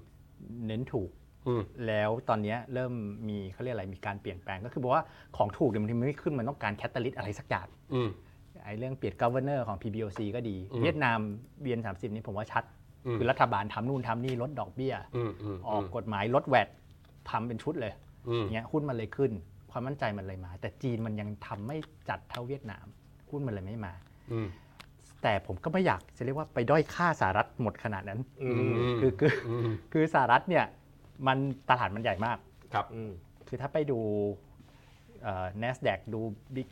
เน้นถูก อืม แล้วตอนเนี้ยเริ่มมีเขาเรียกอะไรมีการเปลี่ยนแปลงก็คือบอกว่าของถูกเนี่ยบางทีมันไม่ขึ้นมันต้องการ catalyst อะไรสักอย่างอืม ไอ้เรื่องเปลี่ยนกั v เนอร์ของ PBOC ก็ดี อืม เวียดนาม VN30 นี่ผมว่าชัด อืมคือรัฐบาลทำนู่นทำนี่ลดดอกเบี้ย อืมอืมออกกฎหมายลด VAT ทำเป็นชุดเลยอืมเงี้ยหุ้นมันเลยขึ้น ความมั่นใจมันเลยมา แต่จีนมันยังทำไม่จัดเท่าเวียดนาม หุ้นมันเลยไม่มาอืมแต่ผมก็ไม่อยากจะเรียกว่าไปด้อยค่าสหรัฐหมดขนาดนั้นอือืมมคือคืออืมคือสหรัฐเนี่ย มันตลาดมันใหญ่มากครับอืมคือถ้าไปดูเอ่อ NASDAQ ดู Big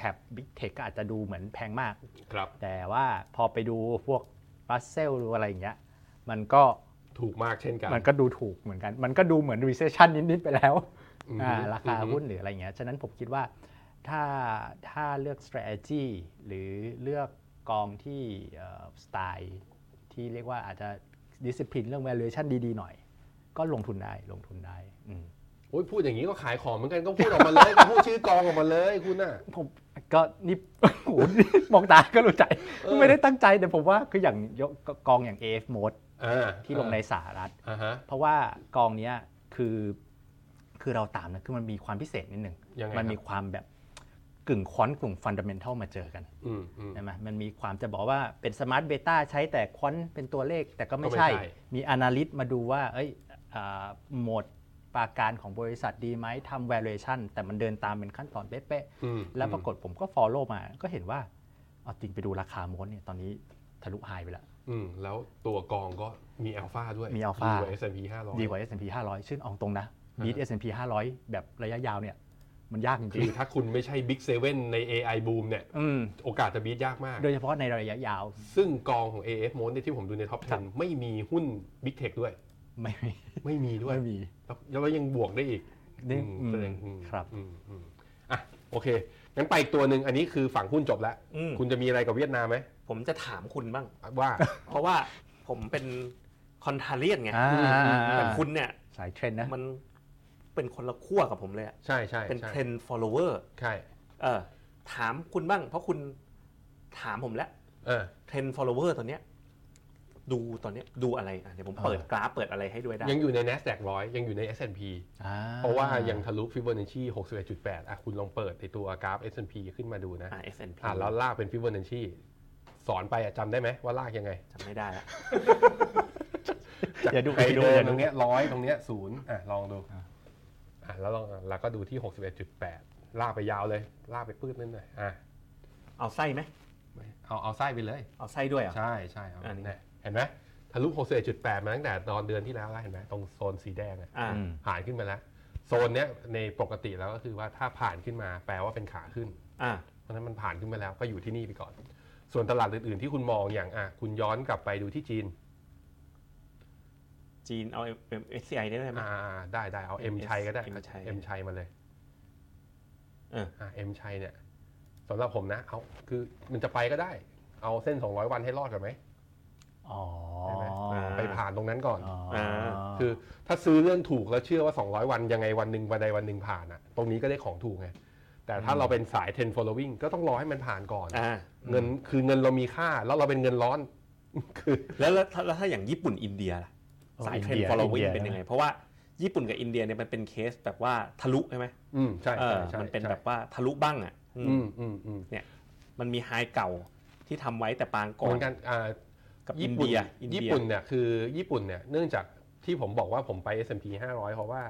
Cap Big Tech ก็อาจจะดูเหมือนแพงมากครับแต่ว่าพอไปดูพวก Russell หรืออะไรอย่างเงี้ยมันก็ ถูกมากเช่นกัน มันก็ดูถูกเหมือนกัน มันก็ดูเหมือน recession นิดๆไปแล้วอืมอ่าราคาอืมหุ้นหรืออะไรเงี้ย ฉะนั้นผมคิดว่าถ้าถ้าเลือก strategy หรือเลือกกองที่สไตล์ที่เรียกว่าอาจจะ discipline เรื่อง valuation ดีๆหน่อย ก็ลงทุนได้ลงทุนได้อืมโอ้ยพูดอย่างนี้ก็ขายของเหมือนกันก็พูดออกมาเลยก็พูดชื่อกองออกมาเลยคุณน่ะผมก็นี่โอ้โหมองตาก็รู้ใจเออไม่ได้ตั้งใจแต่ผมว่าคืออย่างยกกองอย่าง AF Moat อ่า ที่ลงในสหรัฐอ่าฮะเพราะว่ากองเนี้ยคือคือเราตามนะคือมันมีความพิเศษนิดหนึ่งยังไงมันมีครับความแบบกึ่งควอนต์กึ่งฟันดัมเ n นทัลมาเจอกันอืมอืมใช่ไหมมันมีความจะบอกว่าเป็น smart beta ใช้แต่ quant เป็นตัวเลขแต่ก็ไม่ก็ไม่ใช่ใช่ มี analyst มาดูว่าเอ้ยอ่า Moat ปราการของบริษัทดีไหมทำ valuation แต่มันเดินตามเป็นขั้นตอนเป๊ะอืมๆแล้วปรากฏผมก็ follow มา ก็เห็นว่าเอาจริงไปดูราคา Moat เนี่ยตอนนี้ทะลุ high ไปแล้ว อืมแล้วตัวกองก็มีอัลฟาด้วยมี alpha ดีกว่า S&P 500 ดีกว่า S&P 500 ซึ่งเอาตรงนะอ่า beat S&P 500 แบบระยะยาวเนี่ย มันยากจริงคือถ้าคุณไม่ใช่ Big 7ใน AI boom เนี่ยๆอืมโอกาสจะ beat ยากมาก โดยเฉพาะในระยะยาว ซึ่งกองของ AF Moat เนี่ยที่ผมดูใน top ครับ10 ไม่มีหุ้น Big Tech ด้วย ไม่มีไม่มีด้วยไม่มีแล้วแล้วยังบวกได้อีกนี่อืมอืมแสดงอืมครับอืมอืมอะโอเค งั้นไปอีกตัวหนึ่งอันนี้คือฝั่งหุ้นจบแล้ว อืม คุณจะมีอะไรกับเวียดนามไหมผมจะถามคุณบ้าง ว่า เพราะว่าผมเป็นคอนทาเลียนไงอ่าแต่คุณเนี่ย สายเทรนด์นะ มันเป็นคนละขั้วกับผมเลยอะใช่ใช่เป็นใช่เทรน follower ใช่เออถามคุณบ้าง เพราะคุณถามผมแล้วเออเทรน follower ตัวเนี้ย ดูตอนเนี้ยดูอะไรอะเดี๋ยวผมเปิดกราฟเปิดอะไรให้ด้วยได้ ยังอยู่ใน NASDAQ 100ยังอยู่ใน S&P อ่เพราะว่ายังทะลุ Fibonacci 61.8อะคุณลองเปิดในตัวกราฟ S&P ขึ้นมาดูนะอ่า S&P อะแล้วลากเป็น Fibonacci สอนไปอะจำได้ไหมว่าลากยังไงจำไม่ได้ละเดี๋ยวดูไปดูเดิเดี๋นยวตดูรงเนี้ยร้อยตรงเนี้ยศูนย์อะลองดูอะแล้วลองแล้วก็ดูที่ 61.8 ลากไปยาวเลย ลากไปปื้ดนิดหน่อยอะเอาไส้ไหมไม่เอาเอาไส้ไปเลย เอาไส้ด้วยเหรอะใช่ใช่เอาอันนี้เนี่ย เห็นไหมทะลุ61.8 มาตั้งแต่ตอนเดือนที่แล้วแล้วเห็นไหมตรงโซนสีแดงอะอ่าอืมผ่านขึ้นมาแล้วโซนเนี้ยในปกติแล้วก็คือว่าถ้าผ่านขึ้นมาแปลว่าเป็นขาขึ้น อ่า เพราะฉะนั้นมันผ่านขึ้นมาแล้วก็อยู่ที่นี่ไปก่อน ส่วนตลาดอื่นๆที่คุณมองอย่างอะคุณย้อนกลับไปดูที่จีนจีนเอา MSCI ได้ไหม อ่าได้ได้เอา M M ชัยก็ได้ M ชัย M ชัยมาเลยเออ อ่า M ชัยเนี่ยสำหรับผมนะเอาคือมันจะไปก็ได้ เอาเส้น 200 วันให้รอดกันไหมอ๋อ ใช่ไหมอ่า ไปผ่านตรงนั้นก่อนอ๋ออ่า คือ ถ้าซื้อเรื่องถูกแล้วเชื่อว่า 200 วันยังไงวันหนึ่งวันใดวันหนึ่งผ่านอะตรงนี้ก็ได้ของถูกไงแต่ถ้าเราเป็นสาย 10 following ก็ต้องรอให้มันผ่านก่อน อ่าเงินคือเงินเรามีค่าแล้วเราเป็นเงินร้อน คือ แล้วแล้วถ้าแล้วถ้าอย่างญี่ปุ่นอินเดียล่ะโอ้สายเทรนอินเดีย following อินเดีย เป็นยังไง เพราะว่าญี่ปุ่นกับอินเดียเนี่ยมันเป็นเคสแบบว่าทะลุใช่ไหมอืมใช่เอใช่อใช่มันเป็นใช่แบบว่าทะลุบ้างอะอืมอืมอืมอืมมันมี high เก่าที่ทำไว้แต่ปางก่อนเหมือนกันอ่า กับญี่ปุ่นอินเดียอินเดียญี่ปุ่นเนี่ยคือญี่ปุ่นเนี่ยเนื่องจากที่ผมบอกว่าผมไป S&P 500 เพราะว่า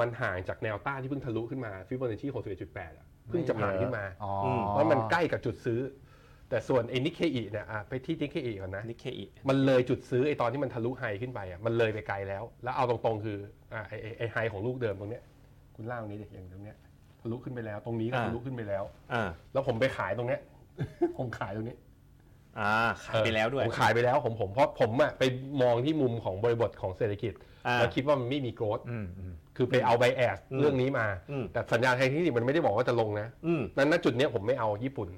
มันห่างจากแนวต้านที่เพิ่งทะลุขึ้นมาฟิโบนัชชี61.8อะเพิ่งจะผ่านขึ้นมา อ๋อเพราะมันใกล้กับจุดซื้อ แต่ส่วนไอ้นิเคอีเนี่ยอะไปที่นิเคอีก่อนนะ นิเคอิมันเลยจุดซื้อไอ้ตอนที่มันทะลุ high ขึ้นไปอะมันเลยไปไกลแล้ว แล้วเอาตรงๆคืออะไอ้ไอ้ไอ้ไฮของลูกเดิมตรงเนี้ยคุณล่างนี้ดิอย่างตรงเนี้ยทะลุขึ้นไปแล้ว ตรงนี้ก็ทะลุขึ้นไปแล้ว อ่า แล้วผมไปขายตรงเนี้ย ผมขายตรงนี้ อ่าขายไปแล้วด้วย ผมขายไปแล้วผมผมเพราะผมอะไปมองที่มุมของบริบทของเศรษฐกิจอ่า แล้วคิดว่ามันไม่มีโกรธอืมอืม คือไปเอาไบแอสอืมเรื่องนี้มา อืม แต่สัญญาณทางเทคนิคมันไม่ได้บอกว่าจะลงนะอืมนั้นณจุดเนี้ยผมไม่เอาญี่ปุ่น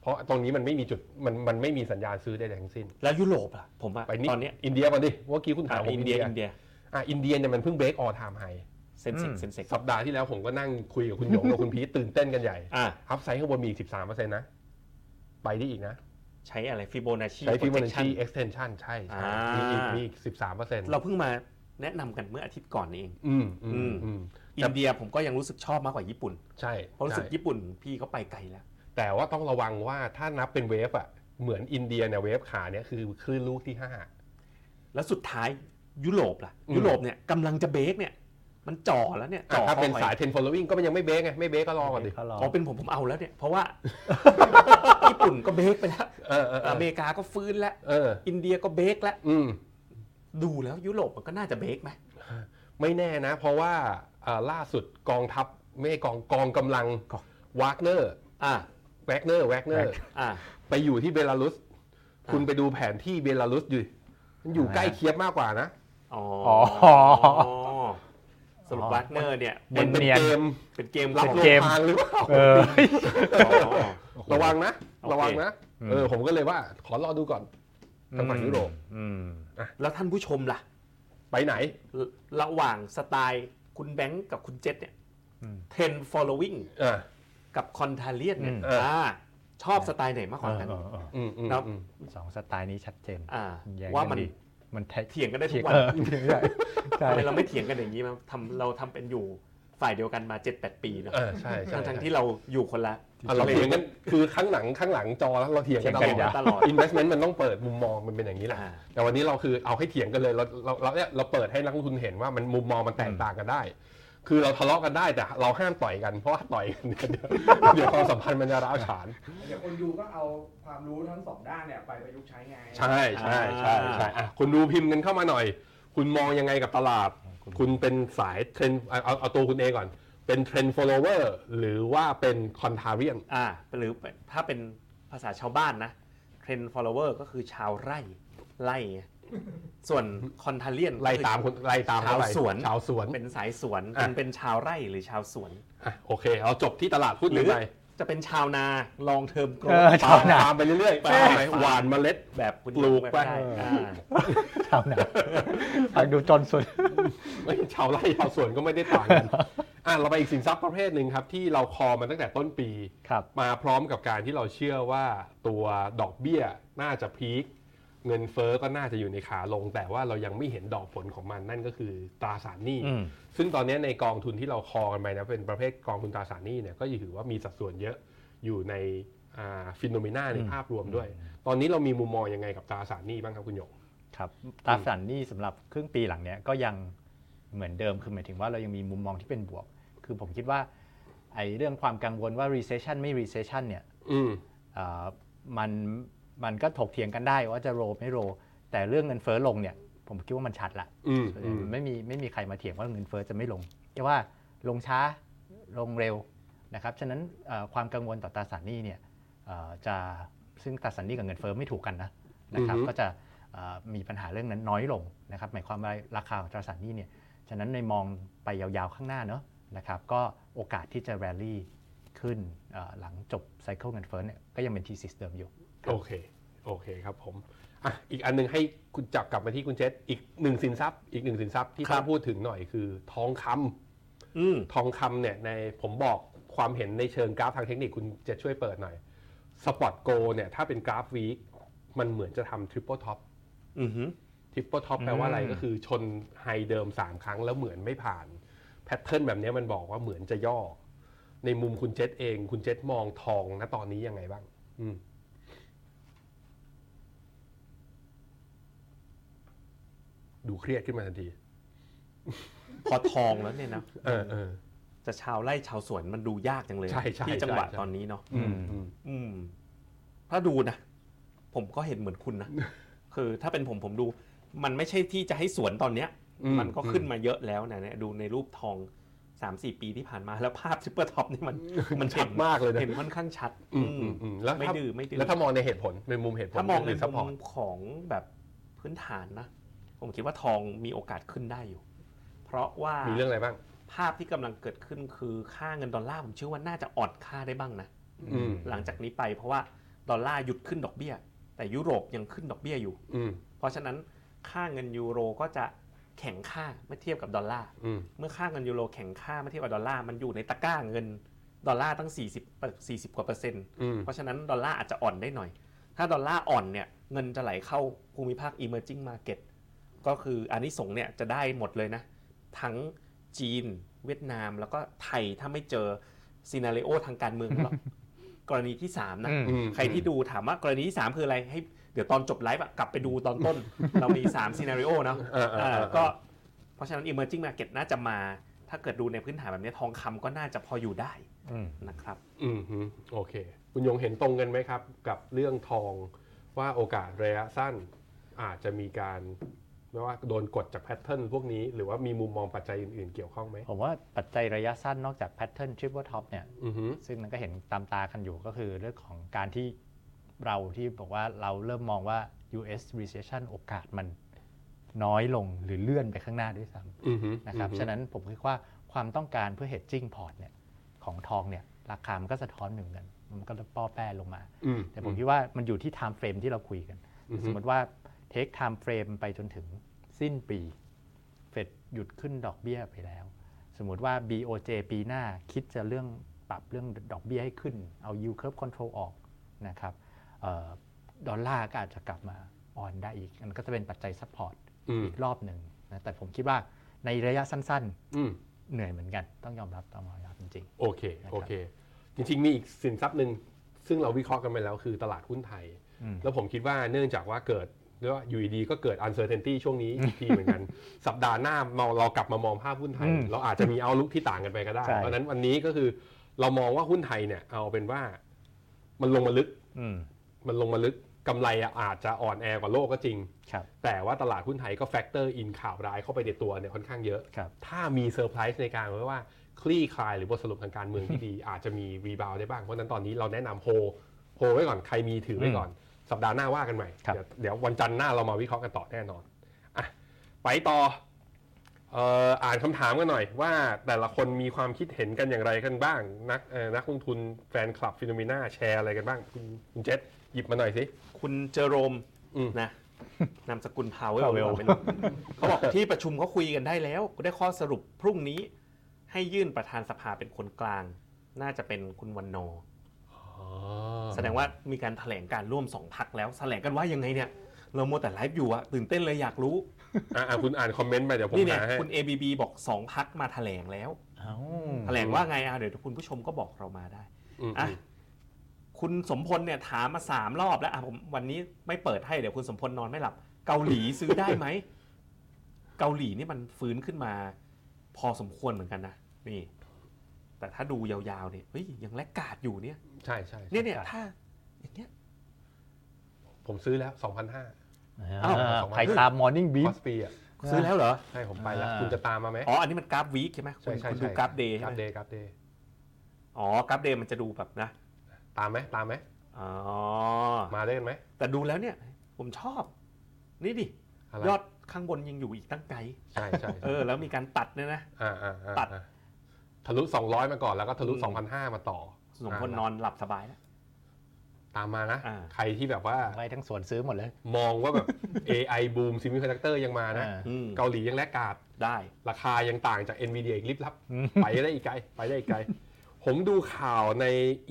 เพราะตรงนี้มันไม่มีจุดมันมันไม่มีสัญญาณซื้อได้ทั้งสิ้น แล้วยุโรปล่ะ ผมว่าไปนี่ตอนเนี้ยอินเดียก่อนดิเมื่อกี้คุณถาอ่ามผมอินเดียอินเดียอะอินเดียเนี่ยมันเพิ่ง break all time high Sensex Sensex สัปดาห์ที่แล้วผมก็นั่งคุยกับคุณหยงกับคุณพีทตื่นเต้นกันใหญ่ อ่า upside ข้างบนมีอีก 13%นะ ไปได้อีกนะ ใช้อะไรฟิโบนัชชีใช้ Fibonacci extension ใช่ใช่อ่ามีมีอีกมีอีก13%เราเพิ่งมาแนะนำกันเมื่ออาทิตย์ก่อนนี้เองอืมอือืมมอืมอินเดียผมก็ยังรู้สึกชอบมากกว่าญี่ปุ่น ใช่เพราะรู้สึกใช่ญี่ปุ่นพี่เขาไปไกลแล้ว แต่ว่าต้องระวังว่าถ้านับเป็น wave อะเหมือนอินเดียเนี่ย wave ขาเนี่ยคือคลื่นลูกที่5แล้วสุดท้ายยุโรปล่ะอืมยุโรปเนี่ยกำลังจะเบรกเนี่ย มันจ่อแล้วเนี่ยจ่อถ้าเป็นข้ไว้สาย10 following ก็มันยังไม่เบรกไงไม่เบรกก็รอก่อนดิเขารออ๋อเป็นผมผมเอาแล้วเนี่ยเพราะว่าญี่ปุ่นก็เบรกไปแล้วเออเออเออเมริกาก็ฟื้นแล้วเอออินเดียก็เบรกแล้วอืมดูแล้วยุโรปมันก็น่าจะเบรกไหมไม่แน่นะ เพราะว่าอ่าล่าสุดกองทัพไม่ใช่กองกองกำลังกองวากเนอร์อ่าแวกเนอร์แวกเนอร์อ่าไปอยู่ที่เบลารุส คุณไปดูแผนที่เบลารุสอยู่มันอยู่ใกล้เคียบมากกว่านะอ๋ออ๋อ สรุปวากเนอร์เนี่ยมัเป็นนเป็นเนียน เกมเป็นเกมรับของลเกงมทางหรือเปล่า เอออ๋อระวังนะ โอเค ระวังนะ อืม เออ ผมก็เลยว่า ขอรอดูก่อน ทางฝั่งยุโรป อืม แล้วท่านผู้ชมล่ะ ไปไหน ระระหว่างสไตล์คุณแบงค์กับคุณเจษเนี่ย อืมเทรน following อ่า กับคอนทาเลียนเนี่ยอืม เอออ่าชอบสไตล์ไหนมากกว่ากันเออเอออืมอืมครับ อืมเออสองสไตล์นี้ชัดเจน อ่าแย้งว่ากัมันดี มันแทเถียงกันได้ทุกวันเออใช่ใช่ทำไมเราไม่เถียงกันอย่างนี้มาทำเราทำเป็นอยู่ฝ่ายเดียวกันมา7-8ปีเนอะเออใช่ใช่ทั้งทั้งๆที่เราอยู่คนละอะเราเถียงกันคือข้างหลังข้างหลังจอแล้วเราเถียงกันตเถียงลกัอนดตลอด investment มันต้องเปิดมุมมองมันเป็นอย่างนี้แหละอ่าแต่วันนี้เราคือเอาให้เถียงกันเลยเราเราเราเนี่ยเราเปิดให้นักลงทุนเห็นว่ามันมุมมองมันแตกต่างกันได้ คือเราทะเลาะกันได้แต่เราห้ามต่อยกันเพราะว่าต่อยกันเดี๋ยวเดี๋ยวความสัมพันธ์มันจะร้าวฉาน เดี๋ยวคนดูก็เอาความรู้ทั้งสองด้านเนี่ยไปประยุกต์ใช้ไงใช่ใช่ใช่ใช่อะคุณดูพิมพ์กันเข้ามาหน่อย คุณมองยังไงกับตลาด คุณเป็นสายเทรนเอาเอาเอาตัวคุณเองก่อน เป็นเทรน follower หรือว่าเป็น contrarian อ่าหรือถ้าเป็นภาษาชาวบ้านนะเทรน follower ก็คือชาวไร่ไล่ไง ส่วน contrarian ไล่ตามคนไล่ตามชาวเท่ไหร่สวนชาวสวนเป็นสายสวนอะเป็นเป็นชาวไร่หรือชาวสวนอะโอเคเราจบที่ตลาดหุ้นหรือไปจะเป็นชาวนา long term growth เออชาวนาตามไปเรื่อยๆไปตามไปหวานเมล็ดแบบคุณปลูกแบบไปได้อ่าชาวนาฟังดูจนสุดไม่ชาวไร่ชาวสวนก็ไม่ได้ต่างกันอะเราไปอีกสินทรัพย์ประเภทหนึ่งครับ ที่เรา call มาตั้งแต่ต้นปีครับมาพร้อมกับการที่เราเชื่อว่าตัวดอกเบี้ยน่าจะพีค เงินเฟ้อก็น่าจะอยู่ในขาลง แต่ว่าเรายังไม่เห็นดอกผลของมันนั่นก็คือตราสารหนี้อืมซึ่งตอนนี้ในกองทุนที่เราคอกันไปนะเป็นประเภทกองทุนตราสารหนี้เนี่ยก็ถือว่ามีสัดส่วนเยอะอยู่ในฟิโนเมนาในอืมภาพรวมด้วย ตอนนี้เรามีมุมมองยังไงกับตราสารหนี้บ้างครับคุณหยกครับตราสารหนี้สำหรับครึ่งปีหลังเนี้ยก็ยังเหมือนเดิมคือหมายถึงว่าเรายังมีมุมมองที่เป็นบวก คือผมคิดว่าไอ้เรื่องความกังวลว่า recession ไม่ recession เนี่ยอืมเอ่อมัน มันก็ถกเถียงกันได้ว่าจะโรไม่โร แต่เรื่องเงินเฟ้อลงเนี่ย ผมคิดว่ามันชัดละอืมอืมไม่มีไม่มีใครมาเถียงว่าเงินเฟ้อจะไม่ลงแต่ว่าลงช้าลงเร็วนะครับฉะนั้นเอ่อความกังวลต่อตราสารหนี้เนี่ยเอ่อจะซึ่งตราสารหนี้กับเงินเฟ้อไม่ถูกกันนะนะครับก็จะเอ่อมีปัญหาเรื่องนั้นน้อยลงนะครับหมายความว่าราคาของตราสารหนี้เนี่ยฉะนั้นในมองไปยาวๆข้างหน้าเนาะนะครับก็โอกาสที่จะ rally ขึ้นเอ่อหลังจบ cycle เงินเฟ้อเนี่ยก็ยังเป็น thesis เดิมอยู่ โอเค โอเคครับผมอะอีกอันหนึ่งให้คุณจับกลับมาที่คุณเจษอีกหนึ่งสินทรัพย์ อีกหนึ่งสินทรัพย์ที่ครัต้าบพูดถึงหน่อยคือทองคำอืมทองคำเนี่ยในผมบอกความเห็นในเชิงกราฟทางเทคนิคคุณจะช่วยเปิดหน่อย spot gold เนี่ยถ้าเป็นกราฟ week มันเหมือนจะทำ triple topอือหือ triple top แปลว่าอะไรอืมก็คือชน high เดิม 3 ครั้งแล้วเหมือนไม่ผ่าน pattern แบบนี้มันบอกว่าเหมือนจะย่อ ในมุมคุณเจษเอง คุณเจษมองทองณตอนนี้ยังไงบ้าง อืม ดูเครียดขึ้นมาทันที พอทองแล้วเนี่ยนะเออเออจะชาวไร่ชาวสวนมันดูยากจังเลย ใช่ใช่ที่จังหวะใช่ตอนนี้เนาะอืมอืมอืมถ้าดูนะผมก็เห็นเหมือนคุณนะคือถ้าเป็นผมผมดู มันไม่ใช่ที่จะให้สวนตอนเนี้ยอืมันก็ขึ้นมาเยอะแล้วนะเนี่ยดูในรูปทองสามสี่ปีที่ผ่านมาแล้วภาพ triple top นี่มันมันชัดมากเลยนะเห็นค่อนข้างชัด อืมอือืมมอืมแล้วไม่ถ้าดื้อไม่ดื้อแล้วถ้ามองในเหตุผลในมุมเหตุผลถ้ามองในหรือมุมของแบบพื้นฐานนะ ผมคิดว่าทองมีโอกาสขึ้นได้อยู่ เพราะว่ามีเรื่องอะไรบ้าง ภาพที่กำลังเกิดขึ้นคือค่าเงินดอลลาร์ผมเชื่อว่าน่าจะอ่อนค่าได้บ้างนะอืม หลังจากนี้ไปเพราะว่าดอลลาร์หยุดขึ้นดอกเบี้ย แต่ยุโรปยังขึ้นดอกเบี้ยอยู่ อืมเพราะฉะนั้นค่าเงินยูโรก็จะแข็งค่าเมื่อเทียบกับดอลลาร์ อืมเมื่อค่าเงินยูโรแข็งค่าเมื่อเทียบกับดอลลาร์มันอยู่ในตะกร้าเงินดอลลาร์ตั้ง 40เอ่อ40 กว่าเปอร์เซ็นต์ อืมเพราะฉะนั้นดอลลาร์อาจจะอ่อนได้หน่อย ถ้าดอลลาร์อ่อนเนี่ยเงินจะไหลเข้าภูมิภาค emerging market ก็คืออันนี้สงส์เนี่ยจะได้หมดเลยนะ ทั้งจีนเวียดนามแล้วก็ไทยถ้าไม่เจอ scenario ทางการเมืองหรอกกรณีที่3นะอืมอืมใครที่ดูถามว่ากรณีที่3คืออะไรให้เดี๋ยวตอนจบไลฟ์อะกลับไปดูตอนต้น เรามี3 scenario เนาะเออเอออ่าเออก็เพราะฉะนั้น emerging market น่าจะมา ถ้าเกิดดูในพื้นฐานแบบนี้ทองคำก็น่าจะพออยู่ได้อืมนะครับอืมฮึโอเค คุณยงเห็นตรงกันไหมครับ กับเรื่องทองว่าโอกาสระยะสั้นอาจจะมีการ ไม่ว่าโดนกดจาก pattern พวกนี้ หรือว่ามีมุมมองปัจจัยอื่นๆเกี่ยวข้องไหมผมว่าปัจจัยระยะสั้นนอกจาก pattern triple top เนี่ยอือฮึซึ่งมันก็เห็นตามตากันอยู่ก็คือเรื่องของการที่เราที่บอกว่าเราเริ่มมองว่า US recession โอกาสมันน้อยลงหรือเลื่อนไปข้างหน้าด้วยซ้ำอือฮึนะครับฉะนั้นผมคิดว่าความต้องการเพื่อ hedging port เนี่ยของทองเนี่ยราคามันก็สะท้อนเหมือนกัน มันก็ป้อแป้ลงมาอืมแต่ผมคิดว่ามันอยู่ที่ time frame ที่เราคุยกันอือฮึสมมติว่า take time frame ไปจนถึง สิ้นปีเฟดหยุดขึ้นดอกเบี้ยไปแล้ว สมมติว่า BOJ ปีหน้าคิดจะเรื่องปรับเรื่องดอกเบี้ยให้ขึ้น เอา yield curve control ออกนะครับเอ่อดอลลาร์ก็อาจจะกลับมาอ่อนได้อีก มันก็จะเป็นปัจจัย support อืมอีกรอบหนึ่งนะแต่ผมคิดว่าในระยะสั้นอืมๆเหนื่อยเหมือนกัน ต้องยอมรับต้องยอมรับจริงโอเคโอเค จริงๆ มีอีกสินทรัพย์หนึ่งซึ่งเราวิเคราะห์กันไปแล้วคือตลาดหุ้นไทยอืมแล้วผมคิดว่าเนื่องจากว่าเกิด เรียกว่าอยู่ดีๆก็เกิด uncertainty ช่วงนี้อีกทีเหมือนกัน สัปดาห์หน้าเราเรากลับมามองภาพหุ้นไทยอืมเราอาจจะมี outlook ที่ต่างกันไปก็ได้ใช่เพราะฉะนั้นวันนี้ก็คือเรามองว่าหุ้นไทยเนี่ย เอาเป็นว่ามันลงมาลึกๆอืมมันลงมาลึกกำไรอะอาจจะอ่อนแอกว่าโลกก็จริงครับแต่ว่าตลาดหุ้นไทยก็ factor in ข่าวร้ายเข้าไปในตัวเนี่ยค่อนข้างเยอะครับถ้ามีเซอร์ไพรส์ในการว่าคลี่คลายหรือบทสรุปทางการเมืองที่ดี อาจจะมี rebound ได้บ้าง เพราะฉะนั้นตอนนี้เราแนะนำโฮโฮไว้ก่อนใครมีถือไว้ก่อน สัปดาห์หน้าว่ากันใหม่ครับเดี๋ยวเดี๋ยววันจันทร์หน้าเรามาวิเคราะห์กันต่อแน่นอนอะไปต่อเอ่ออ่านคำถามกันหน่อยว่าแต่ละคนมีความคิดเห็นกันอย่างไรกันบ้าง นักเอ่อนักลงทุนแฟนคลับ FINNOMENA แชร์อะไรกันบ้าง คุณคุณเจษหยิบมาหน่อยสิ คุณเจอโรมอืมนะนามสกุลพาวเวล Powell ไม่รู้เขาบอกที่ประชุมเขาคุยกันได้แล้วได้ข้อสรุปพรุ่งนี้ ให้ยื่นประธานสภาเป็นคนกลาง น่าจะเป็นคุณวันโน แสดงว่ามีการแถลงการร่วมสองพักแล้วแถลงกันว่ายังไงเนี่ยเราโมวแต่ไลฟ์อยู่อะตื่นเต้นเลยอยากรู้อะอะคุณอ่านคอมเมนต์ไปเดี๋ยวผมนี่เนี่ยหาให้ คุณ ABB บอกสองพักมาแถลงแล้ว เอ้าแถลงว่าไงอะเดี๋ยวคุณผู้ชมก็บอกเรามาได้ อืมอะ คุณสมพลเนี่ยถามมาสามรอบแล้วอะผมวันนี้ไม่เปิดให้เดี๋ยวคุณสมพลนอนไม่หลับ เกาหลีซื้อได้ไหม เกาหลีนี่มันฟื้นขึ้นมา พอสมควรเหมือนกันนะนี่ แต่ถ้าดูยาวๆเนี่ยเฮ้ยยังแลกกาดอยู่เนี่ยใช่ใช่ใช่เนี่ยเนี่ยถ้าอย่างเงี้ยผมซื้อแล้ว 2,500อ้าวสองพันใครตาม Morning ค Beef อสปีอะซื้อแล้วเหรอ ใช่ ผมไปแล้วอ่าคุณจะตามมาไหมอ๋อ อันนี้มันกราฟวีคใช่ไหมคุณใช่ใช่คุณใช่ดูกราฟเดย์กใช่ราฟไหมเดย์กราฟเดย์อ๋อกราฟเดย์มันจะดูแบบนะ ตามไหมตามไหมอ๋อ มาได้กันไหม แต่ดูแล้วเนี่ย ผมชอบ นี่ดิอะไรยอดข้างบนยังอยู่อีกตั้งไกล ใช่ใช่เออ แล้วมีการตัดเนี่ยนะอ่าอ่าอ่าตัดอ่า ทะลุ 200 มาก่อนแล้วก็ทะลุอืม2,500 มาต่อสมพลนอนหลับสบายแล้วตามมานะ อ่า ใครที่แบบว่าไล่ทั้งสวนซื้อหมดเลย มองว่าแบบ AI บูมซิมิคอนดักเตอร์ยังมานะ อ่า อืมเกาหลียัง laggard ได้ ราคายังต่างจาก NVIDIA อีกลิบลับ อืม ไปได้อีกไกล ไปได้อีกไกล ผมดูข่าวใน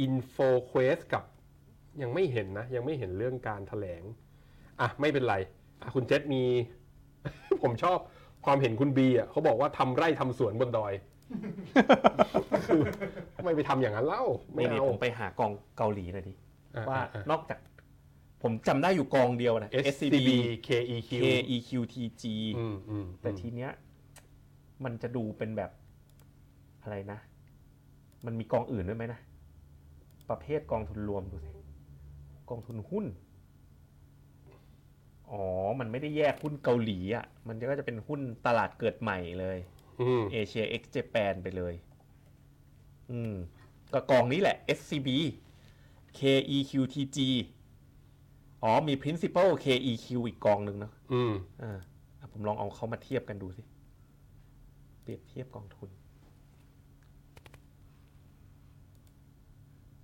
InfoQuest กับยังไม่เห็นนะ ยังไม่เห็นเรื่องการแถลง อะ ไม่เป็นไรอะคุณเจษมี ผมชอบความเห็นคุณบีอะเขาบอกว่าทำไร่ทำสวนบนดอย คือไม่ไปทำอย่างนั้นเล่าไม่นี่นี่เอาผมไปหากองเกาหลีหน่อยดิอะว่าอะนอกจาก ผมจำได้อยู่กองเดียวนะ อะ SCB KEQ KEQTG อืมอืมแต่ทีเนี้ยมันจะดูเป็นแบบอะไรนะ มันมีกองอื่นด้วยไหมนะ ประเภทกองทุนรวมดูสิกองทุนหุ้น อ๋อ มันไม่ได้แยกหุ้นเกาหลีอะ มันก็จะเป็นหุ้นตลาดเกิดใหม่เลย อืมเอเชีย X Japan ไปเลย อืมก็กองนี้แหละ SCB KEQTG อ๋อมี principal KEQ อีกกองหนึ่งเนอะอืมอ่าอะผมลองเอาเขามาเทียบกันดูสิ เปรียบเทียบกองทุน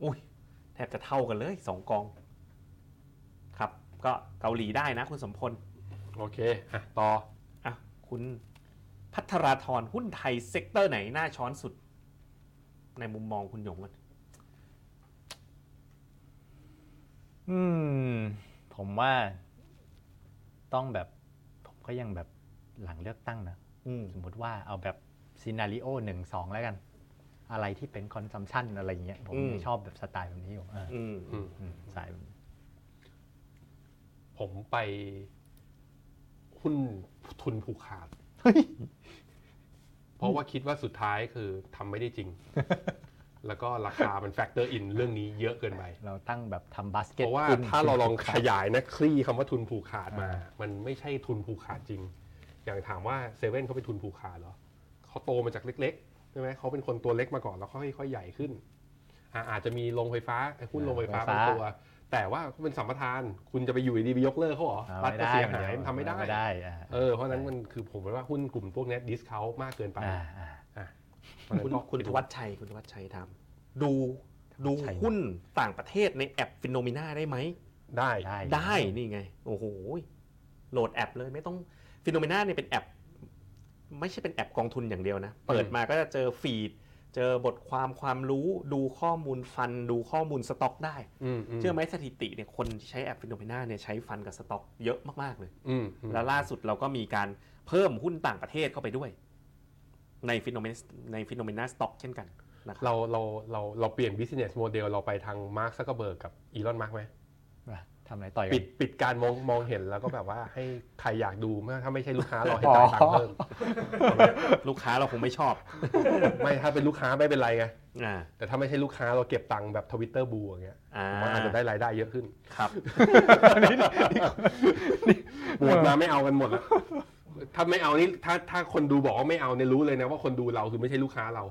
อุ้ย แทบจะเท่ากันเลยสองกอง ครับ ก็เกาหลีได้นะคุณสมพล โอเค อะ ต่อ อะ คุณ พัทราธรหุ้นไทย sector ไหนน่าช้อนสุด ในมุมมองคุณหยงกันอืม ผมว่าต้องแบบ ผมก็ยังแบบหลังเลือกตั้งนะอืมสมมติว่าเอาแบบ scenario หนึ่งสองแล้วกัน อะไรที่เป็น consumption อะไรเงี้ย ผมอืมชอบแบบสไตล์แบบนี้อยู่อ่าอืมอืมอืมสายแบบนี้ผมไปหุ้นทุนผูกขาด เพราะว่าคิดว่าสุดท้ายคือทำไม่ได้จริง แล้วก็ราคามัน factor in เรื่องนี้เยอะเกินไป เราตั้งแบบทำบาสเกเพราะว่าหุ้นถ้าเราลองขยายนะคลี่คำว่าทุนผูกขาดมาอ่ามันไม่ใช่ทุนผูกขาดจริง อย่างถามว่าเซเว่นเขาเป็นทุนผูกขาดเหรอเขาโตมาจากเล็กๆใช่ไหมเขาเป็นคนตัวเล็กมาก่อนแล้วค่อยๆใหญ่ขึ้นอ่าอาจจะมีโรงไฟฟ้าหุ้นโรงไฟฟ้าไฟฟ้าบางตัว แต่ว่าเขาเป็นสัมปทาน คุณจะไปอยู่ดีๆไปยกเลิกเขาเหรออ่ารัฐไม่ก็ได้เสียหายมันทำไม่ได้ไม่ได้อ่าเออเพราะฉะนั้นมันคือผมว่าหุ้นกลุ่มพวกเนี้ย discount มากเกินไปอ่าอ่าอะเพราะฉะคุณนั้นก็คุณธวัชชัยคุณธวัชชัยทำดูดูใช่หุ้นต่างประเทศในแอป FINNOMENA ได้ไหมได้ได้ได้นี่ไง โอ้โหโหลดแอปเลยไม่ต้อง FINNOMENA เนี่ยเป็นแอป ไม่ใช่เป็นแอปกองทุนอย่างเดียวนะ เปิดมาก็จะเจอ feed เจอบทความความรู้ดูข้อมูล fund ดูข้อมูลสต็อกได้อืมเชื่อไหมสถิติเนี่ยคนที่ใช้แอป FINNOMENA เนี่ยใช้ fund กับสต็อกเยอะมาก ๆ เลยอืมอืมแล้วล่าสุดเราก็มีการเพิ่มหุ้นต่างประเทศเข้าไปด้วย ในฟิโนเมนใน FINNOMENA stock เช่นกันนะครับเราเราเราเราเปลี่ยน business model เราไปทาง Mark Zuckerberg กับ Elon Musk ไหมอะ ทำอะไรต่อยกัน ปิด ปิดการมองมองเห็นแล้วก็แบบว่าให้ใครอยากดูเมื่อถ้าไม่ใช่ลูกค้าเราให้จ่ายตังค์เพิ่มลูกค้าเราคงไม่ชอบไม่ถ้าเป็นลูกค้าไม่เป็นไรไงอ่าแต่ถ้าไม่ใช่ลูกค้าเราเก็บตังค์แบบ Twitter Blue อย่างเงี้ยอ่าผมว่าอาจจะได้รายได้เยอะขึ้นครับหมดมาไม่เอากันหมดแล้วถ้าไม่เอานี่ถ้าถ้าคนดูบอกว่าไม่เอาเนี่ยรู้เลยนะว่าคนดูเราคือไม่ใช่ลูกค้าเรา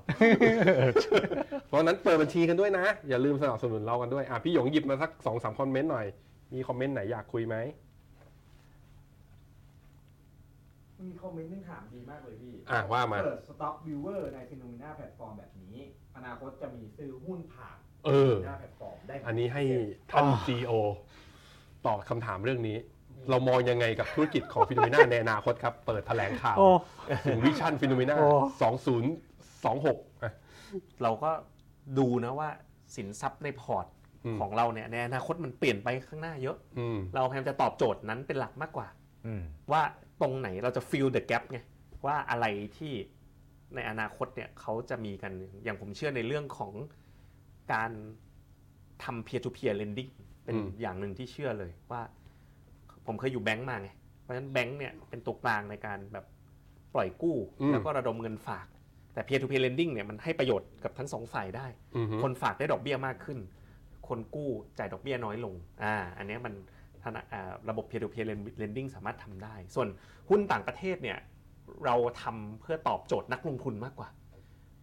เพราะฉะนั้นเปิดบัญชีกันด้วยนะ อย่าลืมสนับสนุนเรากันด้วยอะพี่หยงหยิบมาสักสองสามคอมเมนต์หน่อย มีคอมเมนต์ไหนอยากคุยไหม มีคอมเมนต์นึงถามดีมากเลยพี่อะว่ามา เปิด stock viewer ใน FINNOMENA แพลตฟอร์มแบบนี้ อนาคตจะมีซื้อหุ้นผ่าน เออหน้าแพลตฟอร์มได้ไหมอันนี้ให้ท่าน CEO ตอบคำถามเรื่องนี้ เรามองยังไงกับธุรกิจของ FINNOMENA ในอนาคตครับ เปิดแถลงข่าว โอ้ ถึง vision FINNOMENA โอ้ 2026อะเราก็ดูนะว่าสินทรัพย์ในพอร์ตอืม ของเราเนี่ยในอนาคตมันเปลี่ยนไปข้างหน้าเยอะอืมเราพยายามจะตอบโจทย์นั้นเป็นหลักมากกว่าอืมว่าตรงไหนเราจะ fill the gap ไงว่าอะไรที่ในอนาคตเนี่ยเขาจะมีกันอย่างผมเชื่อในเรื่องของการทำ peer to peer lending เป็นอืมอย่างหนึ่งที่เชื่อเลยว่า ผมเคยอยู่แบงก์มาไงเพราะฉะนั้นแบงก์เนี่ยเป็นตัวกลางในการแบบปล่อยกู้ แล้วก็ระดมเงินฝากแต่ peer to peer lending เนี่ยมันให้ประโยชน์กับทั้งสองฝ่ายได้อือฮึคนฝากได้ดอกเบี้ยมากขึ้น คนกู้จ่ายดอกเบี้ยน้อยลงอ่าอันเนี้ยมันธนาอ่าระบบ peer to peer lending สามารถทำได้ ส่วนหุ้นต่างประเทศเนี่ยเราทำเพื่อตอบโจทย์นักลงทุนมากกว่า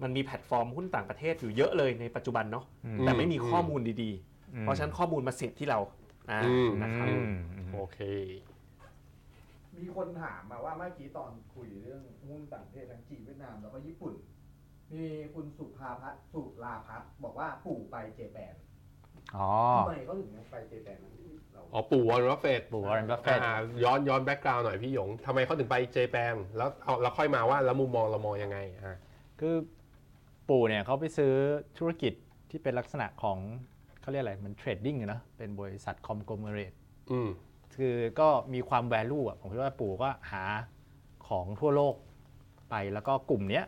มันมีแพลตฟอร์มหุ้นต่างประเทศอยู่เยอะเลยในปัจจุบันเนาะอืมแต่ไม่มีข้อมูลดีอืๆมเพราะฉะนั้นข้อมูลมาเสียบที่เราอ่าอืมนะครับอืมอืมโอเค มีคนถามมาว่าเมื่อกี้ตอนคุยเรื่องหุ้นต่างประเทศทั้งจีนเวียดนามแล้วก็ญี่ปุ่นมีคุณสุภาพัฒน์สุราพัฒน์บอกว่าปู่ไป Japan อ๋อ ทำไมเขาถึงไป Japan นะเราอ๋อปู่ Warren Buffett ปู่ Warren Buffett อ่าย้อนย้อน background หน่อยพี่หยงทำไมเขาถึงไป Japan แล้วเอาแล้วค่อยมาว่าแล้วมุมมองเรามองยังไงอะคือปู่เนี่ยเขาไปซื้อธุรกิจที่เป็นลักษณะของเขาเรียกอะไรมัน trading นะเป็นบริษัท conglomerate อืม คือก็มีความ value อะผมคิดว่าปู่ก็หาของทั่วโลกไปแล้วก็กลุ่มเนี้ย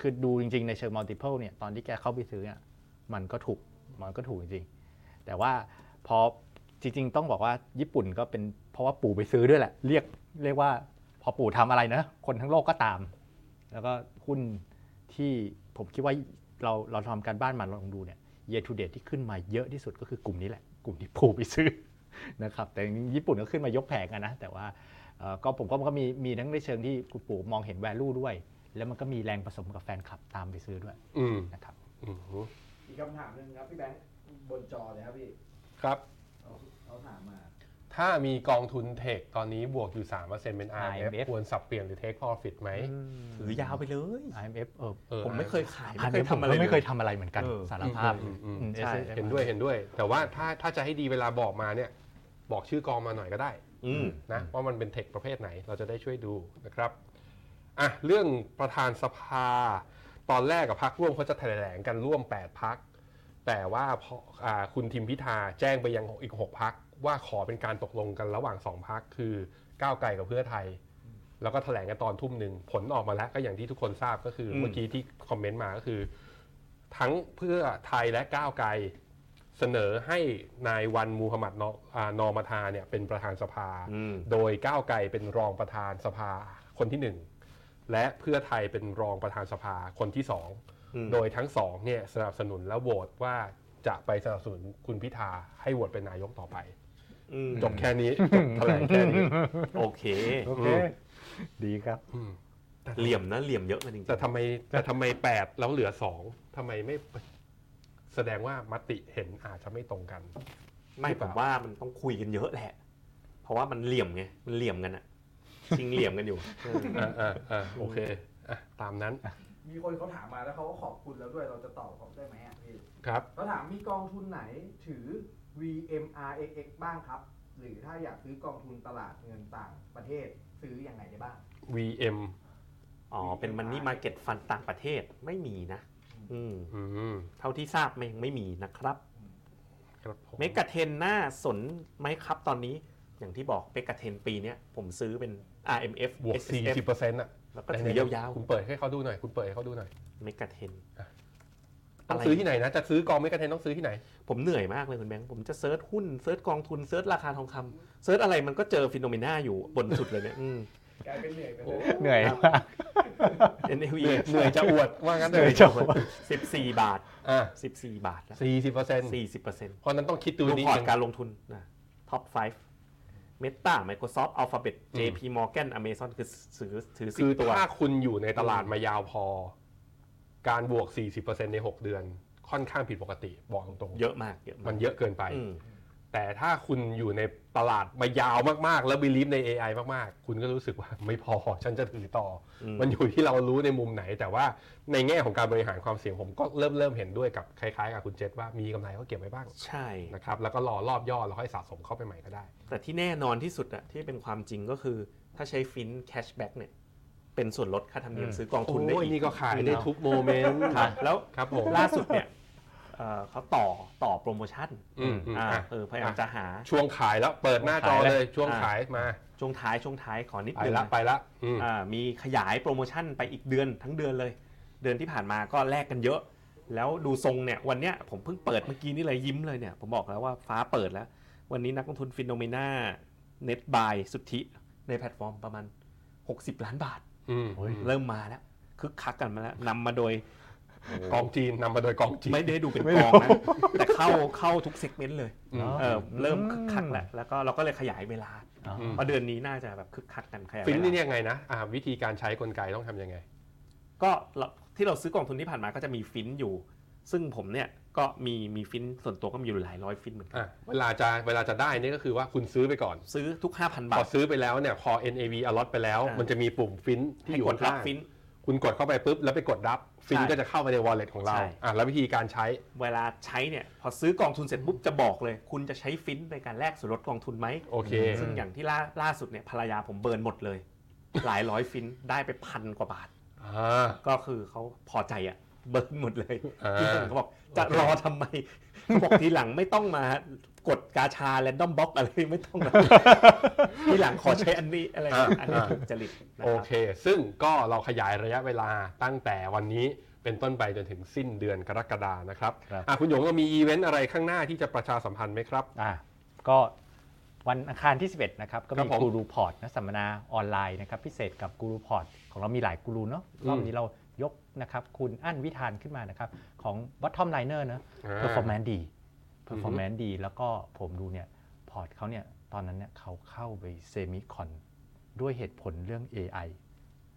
คือดูจริงๆในเชิง multiple เนี่ยตอนที่แกเข้าไปซื้อเนี่ยมันก็ถูก มันก็ถูกจริงๆ แต่ว่าพอจริงๆ ต้องบอกว่าญี่ปุ่นก็เป็นเพราะว่าปู่ไปซื้อด้วยแหละ เรียกเรียกว่าพอปู่ทำอะไรนะ คนทั้งโลกก็ตาม แล้วก็หุ้นที่ผมคิดว่าเราเราทำการบ้านมาลองดูเนี่ย year to date ที่ขึ้นมาเยอะที่สุดก็คือกลุ่มนี้แหละ กลุ่มที่ปู่ไปซื้อนะครับ แต่จริงๆญี่ปุ่นก็ขึ้นมายกแผงกันนะ แต่ว่าเอ่อก็ผมก็มันก็มีมีทั้งในเชิงที่คุณปู่มองเห็น value ด้วย แล้วมันก็มีแรงผสมกับแฟนคลับตามไปซื้อด้วยอืมนะครับ อืมอีกคำถามหนึ่งครับพี่แบงค์บนจอเลยครับพี่ครับ เขาเขาถามมา ถ้ามีกองทุนเทคตอนนี้บวกอยู่ 3%เป็น RMF IMF ควรสับเปลี่ยนหรือ take profit ไหม ถือยาวไปเลย IMF เออเออ ผมไม่เคยขายอัไม่นเคนี้ยผมทำอะไรก็ไม่เคยล ทำอะไรเหมือนกันเออ สารภาพอืมอืมอืม ใช่ SSF เห็นด้วยเห็นด้วย แต่ว่าถ้าถ้าจะให้ดีเวลาบอกมาเนี่ย บอกชื่อกองมาหน่อยก็ได้ อืม นะว่ามันเป็นเทคประเภทไหนเราจะได้ช่วยดูนะครับอะเรื่องประธานสภา ตอนแรกกับพักร่วมเขาจะแถลงกันร่วม 8 พัก แต่ว่าพออ่าคุณทิมพิธาแจ้งไปยังอีก 6 พัก ว่าขอเป็นการตกลงกันระหว่าง 2 พักคือก้าวไกลกับเพื่อไทย แล้วก็แถลงกันตอนทุ่มหนึ่งผลออกมาแล้วก็อย่างที่ทุกคนทราบก็คืออมเมื่อกี้ที่คอมเมนต์มาก็คือ ทั้งเพื่อไทยและก้าวไกลเสนอให้นายวันมูฮัมหมัดนออ่านอมาทาเนี่ยเป็นประธานสภา อืม โดยก้าวไกลเป็นรองประธานสภาคนที่หนึ่ง และเพื่อไทยเป็นรองประธานสภาคนที่สองอืมโดยทั้งสองเนี่ยสนับสนุนและโหวตว่าจะไปสนับสนุนคุณพิธาให้โหวตเป็นนายกต่อไปอืมจบแค่นี้จบแถลงแค่นี้โอเคโอเค ดีครับอืมแต่เหลี่ยมนะเหลี่ยมเยอะกันจริงแต่ทำไมแต่ทำไมแปดแล้วเหลือสองทำไมไม่แสดงว่ามติเห็นอาจจะไม่ตรงกันๆไม่ผมว่ามันต้องคุยกันเยอะแหละ เพราะว่ามันเหลี่ยมไงมันเหลี่ยมกันอะ ชิงเหลี่ยมกันอยู่เอออ่าอ่าอ่าโอเคอะตามนั้น มีคนเขาถามมาแล้วเขาก็ขอบคุณแล้วด้วยเราจะตอบเขาได้ไหมอะพี่ครับเขาถามมีกองทุนไหนถือ VMRXX บ้างครับ หรือถ้าอยากซื้อกองทุนตลาดเงินต่างประเทศซื้อยังไงได้บ้าง VM อ๋อ เป็นมันนี่มาเก็ตฟันต่างประเทศไม่มีนะ อืมอืมเท่าที่ทราบไม่ยังไม่มีนะครับครับผม MEGA10 น่าสนไหมครับตอนนี้ อย่างที่บอก MEGA10 ปีเนี้ยผมซื้อเป็น RMF บวก SSF 40เปอร์เซ็นต์อะแล้วก็ถือยาวคุณเปิดให้เขาดูหน่อย คุณเปิดให้เขาดูหน่อยๆ MEGA10 ต้องซื้อที่ไหนนะ จะซื้อกอง MEGA10 ต้องซื้อที่ไหน ผมเหนื่อยมากเลยคุณแบงค์ผมจะ search หุ้น search กองทุน search ราคาทองคำ search อะไรมันก็เจอ FINNOMENA อยู่บนสุดเลยเนี่ยอืมกลายเป็นเหนื่อยไปเลโอ้ยเหนื่อยมาก NAV เหนื่อยเหนื่อยจะอวดว่างั้นเหเลนื่อยยจะอวด14บาทอะ14บาทแล้ว40เปอร์เซ็นต์40เปอร์เซ็นต์เพราะฉะนั้นต้องคิดดูดูนิดพอร์ตนึงการลงทุนนะ top 5 Meta Microsoft Alphabet อืม JP Morgan Amazon คือถือถือสิคือตัว ถ้าคุณอยู่ในตลาดมายาวพอ การบวก 40%ใน 6 เดือน ค่อนข้างผิดปกติบอกตรงๆเยอะมากเยอะมากมันเยอะเกินไป อืม แต่ถ้าคุณอยู่ในตลาดมายาวมากๆ แล้ว believe ใน AI มากๆ คุณก็รู้สึกว่าไม่พอฉันจะถือต่ออืมมันอยู่ที่เรารู้ในมุมไหน แต่ว่าในแง่ของการบริหารความเสี่ยงผมก็เริ่มเริ่มเห็นด้วยกับคล้ายๆกับคุณเจษว่ามีกำไรก็เก็บไว้บ้างใช่นะครับแล้วก็รอรอบย่อแล้วค่อยสะสมเข้าไปใหม่ก็ได้ แต่ที่แน่นอนที่สุดอะที่เป็นความจริงก็คือ ถ้าใช้ฟิน cashback เนี่ยเป็นส่วนลดค่าธรรมเนียมอืมซื้อกองทุนได้โอ้ยอีกนี่ก็ขายได้ทุก moment ครับแล้วครับผมล่าสุดเนี่ย เอ่อเขาต่อต่อโปรโมชั่นอืมอืมอ่าอะเออพยายามจะหาช่วงขายแล้วเปิดหน้าจอเลยช่วงขายมาช่วงท้ายช่วงท้ายขอนิดไปนึงละนะไปละอืมอ่ามีขยายโปรโมชั่นไปอีกเดือนทั้งเดือนเลย เดือนที่ผ่านมาก็แลกกันเยอะ แล้วดูทรงเนี่ยวันเนี้ยผมเพิ่งเปิดเมื่อกี้นี่เลยยิ้มเลยเนี่ยผมบอกแล้วว่าฟ้าเปิดแล้ว วันนี้นักลงทุน FINNOMENA net buy สุทธิในแพลตฟอร์มประมาณ 60 ล้านบาทอืมเริ่มมาแล้วคึกคักกันมาแล้วนำมาโดย กองจีนนำมาโดยกองจีน ไม่ได้ดูเป็นไม่รู้องนะแต่เข้าเข้าทุก segment เลยอืม เออเริ่มคึกคักแล้วแล้วก็เราก็เลยขยายเวลาอ๋ออืมเพราะเดือนนี้น่าจะแบบคึกคักกันขยายฟินเวลานี่ยังไงนะอ่าวิธีการใช้กลไกต้องทำยังไง ก็เราที่เราซื้อกองทุนที่ผ่านมาก็จะมีฟินอยู่ ซึ่งผมเนี่ยก็มีมีฟินส่วนตัวก็มีอยู่หลายร้อยฟินเหมือนกันอะเวลาจะเวลาจะได้นี่ก็คือว่าคุณซื้อไปก่อน ซื้อทุก 5,000 บาท พอ ซื้อไปแล้วเนี่ยพอ NAV allot ไปแล้ว อ่ามั มันจะมีปุ่มฟินที่ให้อยู่กดรับข้างฟินๆคุณกดเข้าไปปุ๊บแล้วไปกดรับ ฟินใช่ก็จะเข้าไปใน wallet ของเราใช่ อะแล้ววิธีการใช้ เวลาใช้เนี่ยพอซื้อกองทุนเสร็จปุ๊บจะบอกเลย คุณจะใช้ฟินในการแลกส่วนลดกองทุนไหมโอเค ซึ่งอย่างที่ล่าล่าสุดเนี่ยภรรยาผม burn หมดเลย หลายร้อยฟินได้ไปพันกว่าบาท อ่า ก็คือเขาพอใจอะ burn หมดเลยอ่า ที่ผมก็บอกจะรอทำไม บอกทีหลังไม่ต้องมา กดกาชา random box อะไรไม่ต้องนะทีหลังขอใช้อันนี้อะไรนะอันนี้ถูกจริตนะโอเคครับ ซึ่งก็เราขยายระยะเวลาตั้งแต่วันนี้เป็นต้นไปจนถึงสิ้นเดือนกรกฎานะครับครับ อะคุณหยงเรามีอีเวนต์อะไรข้างหน้าที่จะประชาสัมพันธ์ไหมครับ อะก็วันอังคารที่ 11 นะครับ ก็มีครับผมกูรูพอร์ตนะสัมมนาออนไลน์นะครับ พิเศษกับกูรูพอร์ตของเรามีหลายกูรูเนาะรอบนี้เรายกนะครับ คุณอั้นวิธานขึ้นมานะครับ ของ BottomLiner นะอ่า performance ดี performance ดี แล้วก็ผมดูเนี่ยพอร์ตเขาเนี่ยตอนนั้นเนี่ยเขาเข้าไป semiconด้วยเหตุผลเรื่อง AI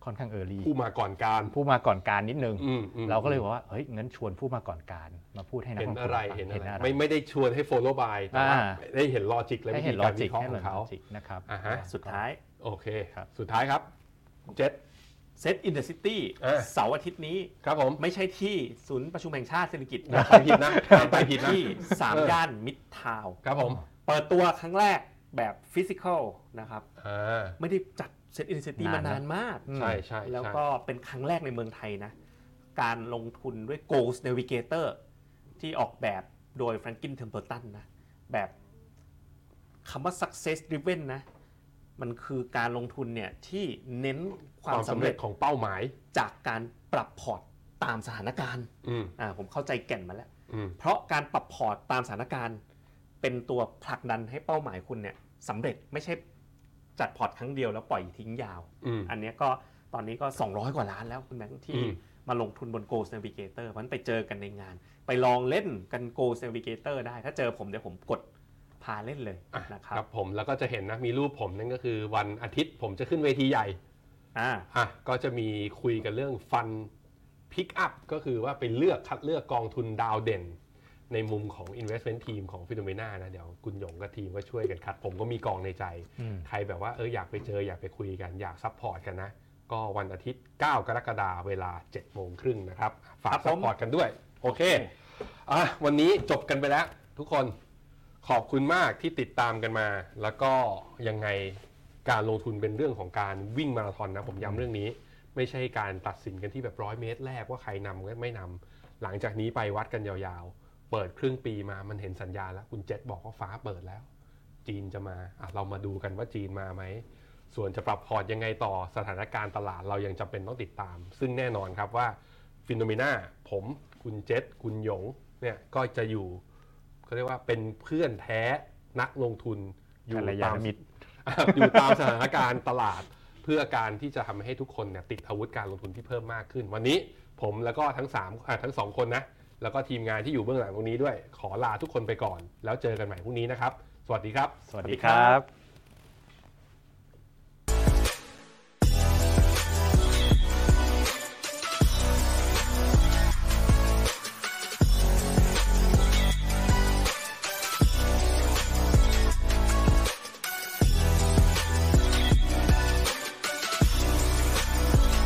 ค่อนข้างเออร์ลีผู้มาก่อนการผู้มาก่อนการนิดนึงอืมอืมเราก็เลยบอกว่าเฮ้ยงั้นชวนผู้มาก่อนการ มาพูดให้นักเห็นลงทุนอะไรฟังเห็นเห็นอะอะไรไรไม่ไม่ได้ชวนให้ follow by แต่ว่าอ่าได้เห็นลอจิกและให้วิเห็ธีนลกาอรจิวิกเคราะห์ให้ขเหมืออนงเขาลอจิกนะครับอ่าฮะสุดท้ายโอเคครับสุดท้ายครับเจ็ด เซตอินเดอะซิตี้เออเสาร์อาทิตย์นี้ครับผม ไม่ใช่ที่ศูนย์ประชุมแห่งชาติเศรษฐกิจไปผิดนะไปผิดนะ ที่สามเออย่านมิดทาวน์ครับผมเปิดตัวครั้งแรกแบบ physical นะครับ อ่าไม่ได้จัด SET in the City มานานมากใช่ใช่แล้วใช่ก็เป็นครั้งแรกในเมืองไทยนะ การลงทุนด้วย Goals Navigator ที่ออกแบบโดย Franklin Templeton นะ แบบคำว่า success driven นะ มันคือการลงทุนเนี่ยที่เน้นความสำเร็จของเป้าหมาย จากการปรับพอร์ตตามสถานการณ์อืมอ่าผมเข้าใจแก่นมาแล้วอืมเพราะการปรับพอร์ตตามสถานการณ์ เป็นตัวผลักดันให้เป้าหมายคุณเนี่ยสำเร็จไม่ใช่จัดพอร์ตครั้งเดียวแล้วปล่อยทิ้งยาวอืมอันเนี้ยก็ตอนนี้ก็ 200 กว่าล้านแล้วคุณแบงค์ที่อืมมาลงทุนบน Goals Navigator เพราะฉะนั้นไปเจอกันในงาน ไปลองเล่นกัน Goals Navigator ได้ ถ้าเจอผมเดี๋ยวผมกดพาเล่นเลยอะนะครับครับผมแล้วก็จะเห็นนะมีรูปผมนั่นก็คือวันอาทิตย์ผมจะขึ้นเวทีใหญ่อ่าอะก็จะมีคุยกันเรื่อง fund pick up ก็คือว่าไปเลือกคัดเลือกกองทุนดาวเด่น ในมุมของ Investment Team ของ FINNOMENA นะเดี๋ยวคุณหยงกับทีมก็ช่วยกันคัด ผมก็มีกองในใจอืมใครแบบว่าเอออยากไปเจออยากไปคุยกันอยาก support กันนะก็วันอาทิตย์ 9 กรกฎาคมเวลา 7 โมงครึ่งนะครับ ฝากครับผมซัพพอร์ตกันด้วย โอเคอะวันนี้จบกันไปแล้วทุกคน ขอบคุณมากที่ติดตามกันมา แล้วก็ยังไงการลงทุนเป็นเรื่องของการวิ่งมาราธอนนะผมย้ำเรื่องนี้ ไม่ใช่การตัดสินกันที่แบบร้อยเมตรแรกว่าใครนำไม่นหลังจากนี้ไปวัดกันยาวๆ เปิดครึ่งปีมามันเห็นสัญญาณแล้ว คุณเจษบอกว่าฟ้าเปิดแล้ว จีนจะมาอะเรามาดูกันว่าจีนมาไหมส่วนจะปรับพอร์ตยังไงต่อสถานการณ์ตลาดเรายังจำเป็นต้องติดตาม ซึ่งแน่นอนครับว่า FINNOMENA ผม คุณเจษคุณหยงเนี่ยก็จะอยู่ เขาเรียกว่าเป็นเพื่อนแท้นักลงทุนอยู่กัลยาตามณมิตรอยู่ตามสถานการณ์ตลาด เพื่อการที่จะทำให้ทุกคนเนี่ยติดอาวุธการลงทุนที่เพิ่มมากขึ้น วันนี้ผมแล้วก็ทั้ง3อะทั้งสองคนนะแล้วก็ทีมงานที่อยู่เบื้องหลังตรงนี้ด้วย ขอลาทุกคนไปก่อน แล้วเจอกันใหม่พรุ่งนี้นะครับ สวัสดีครับ สวัสดีครับ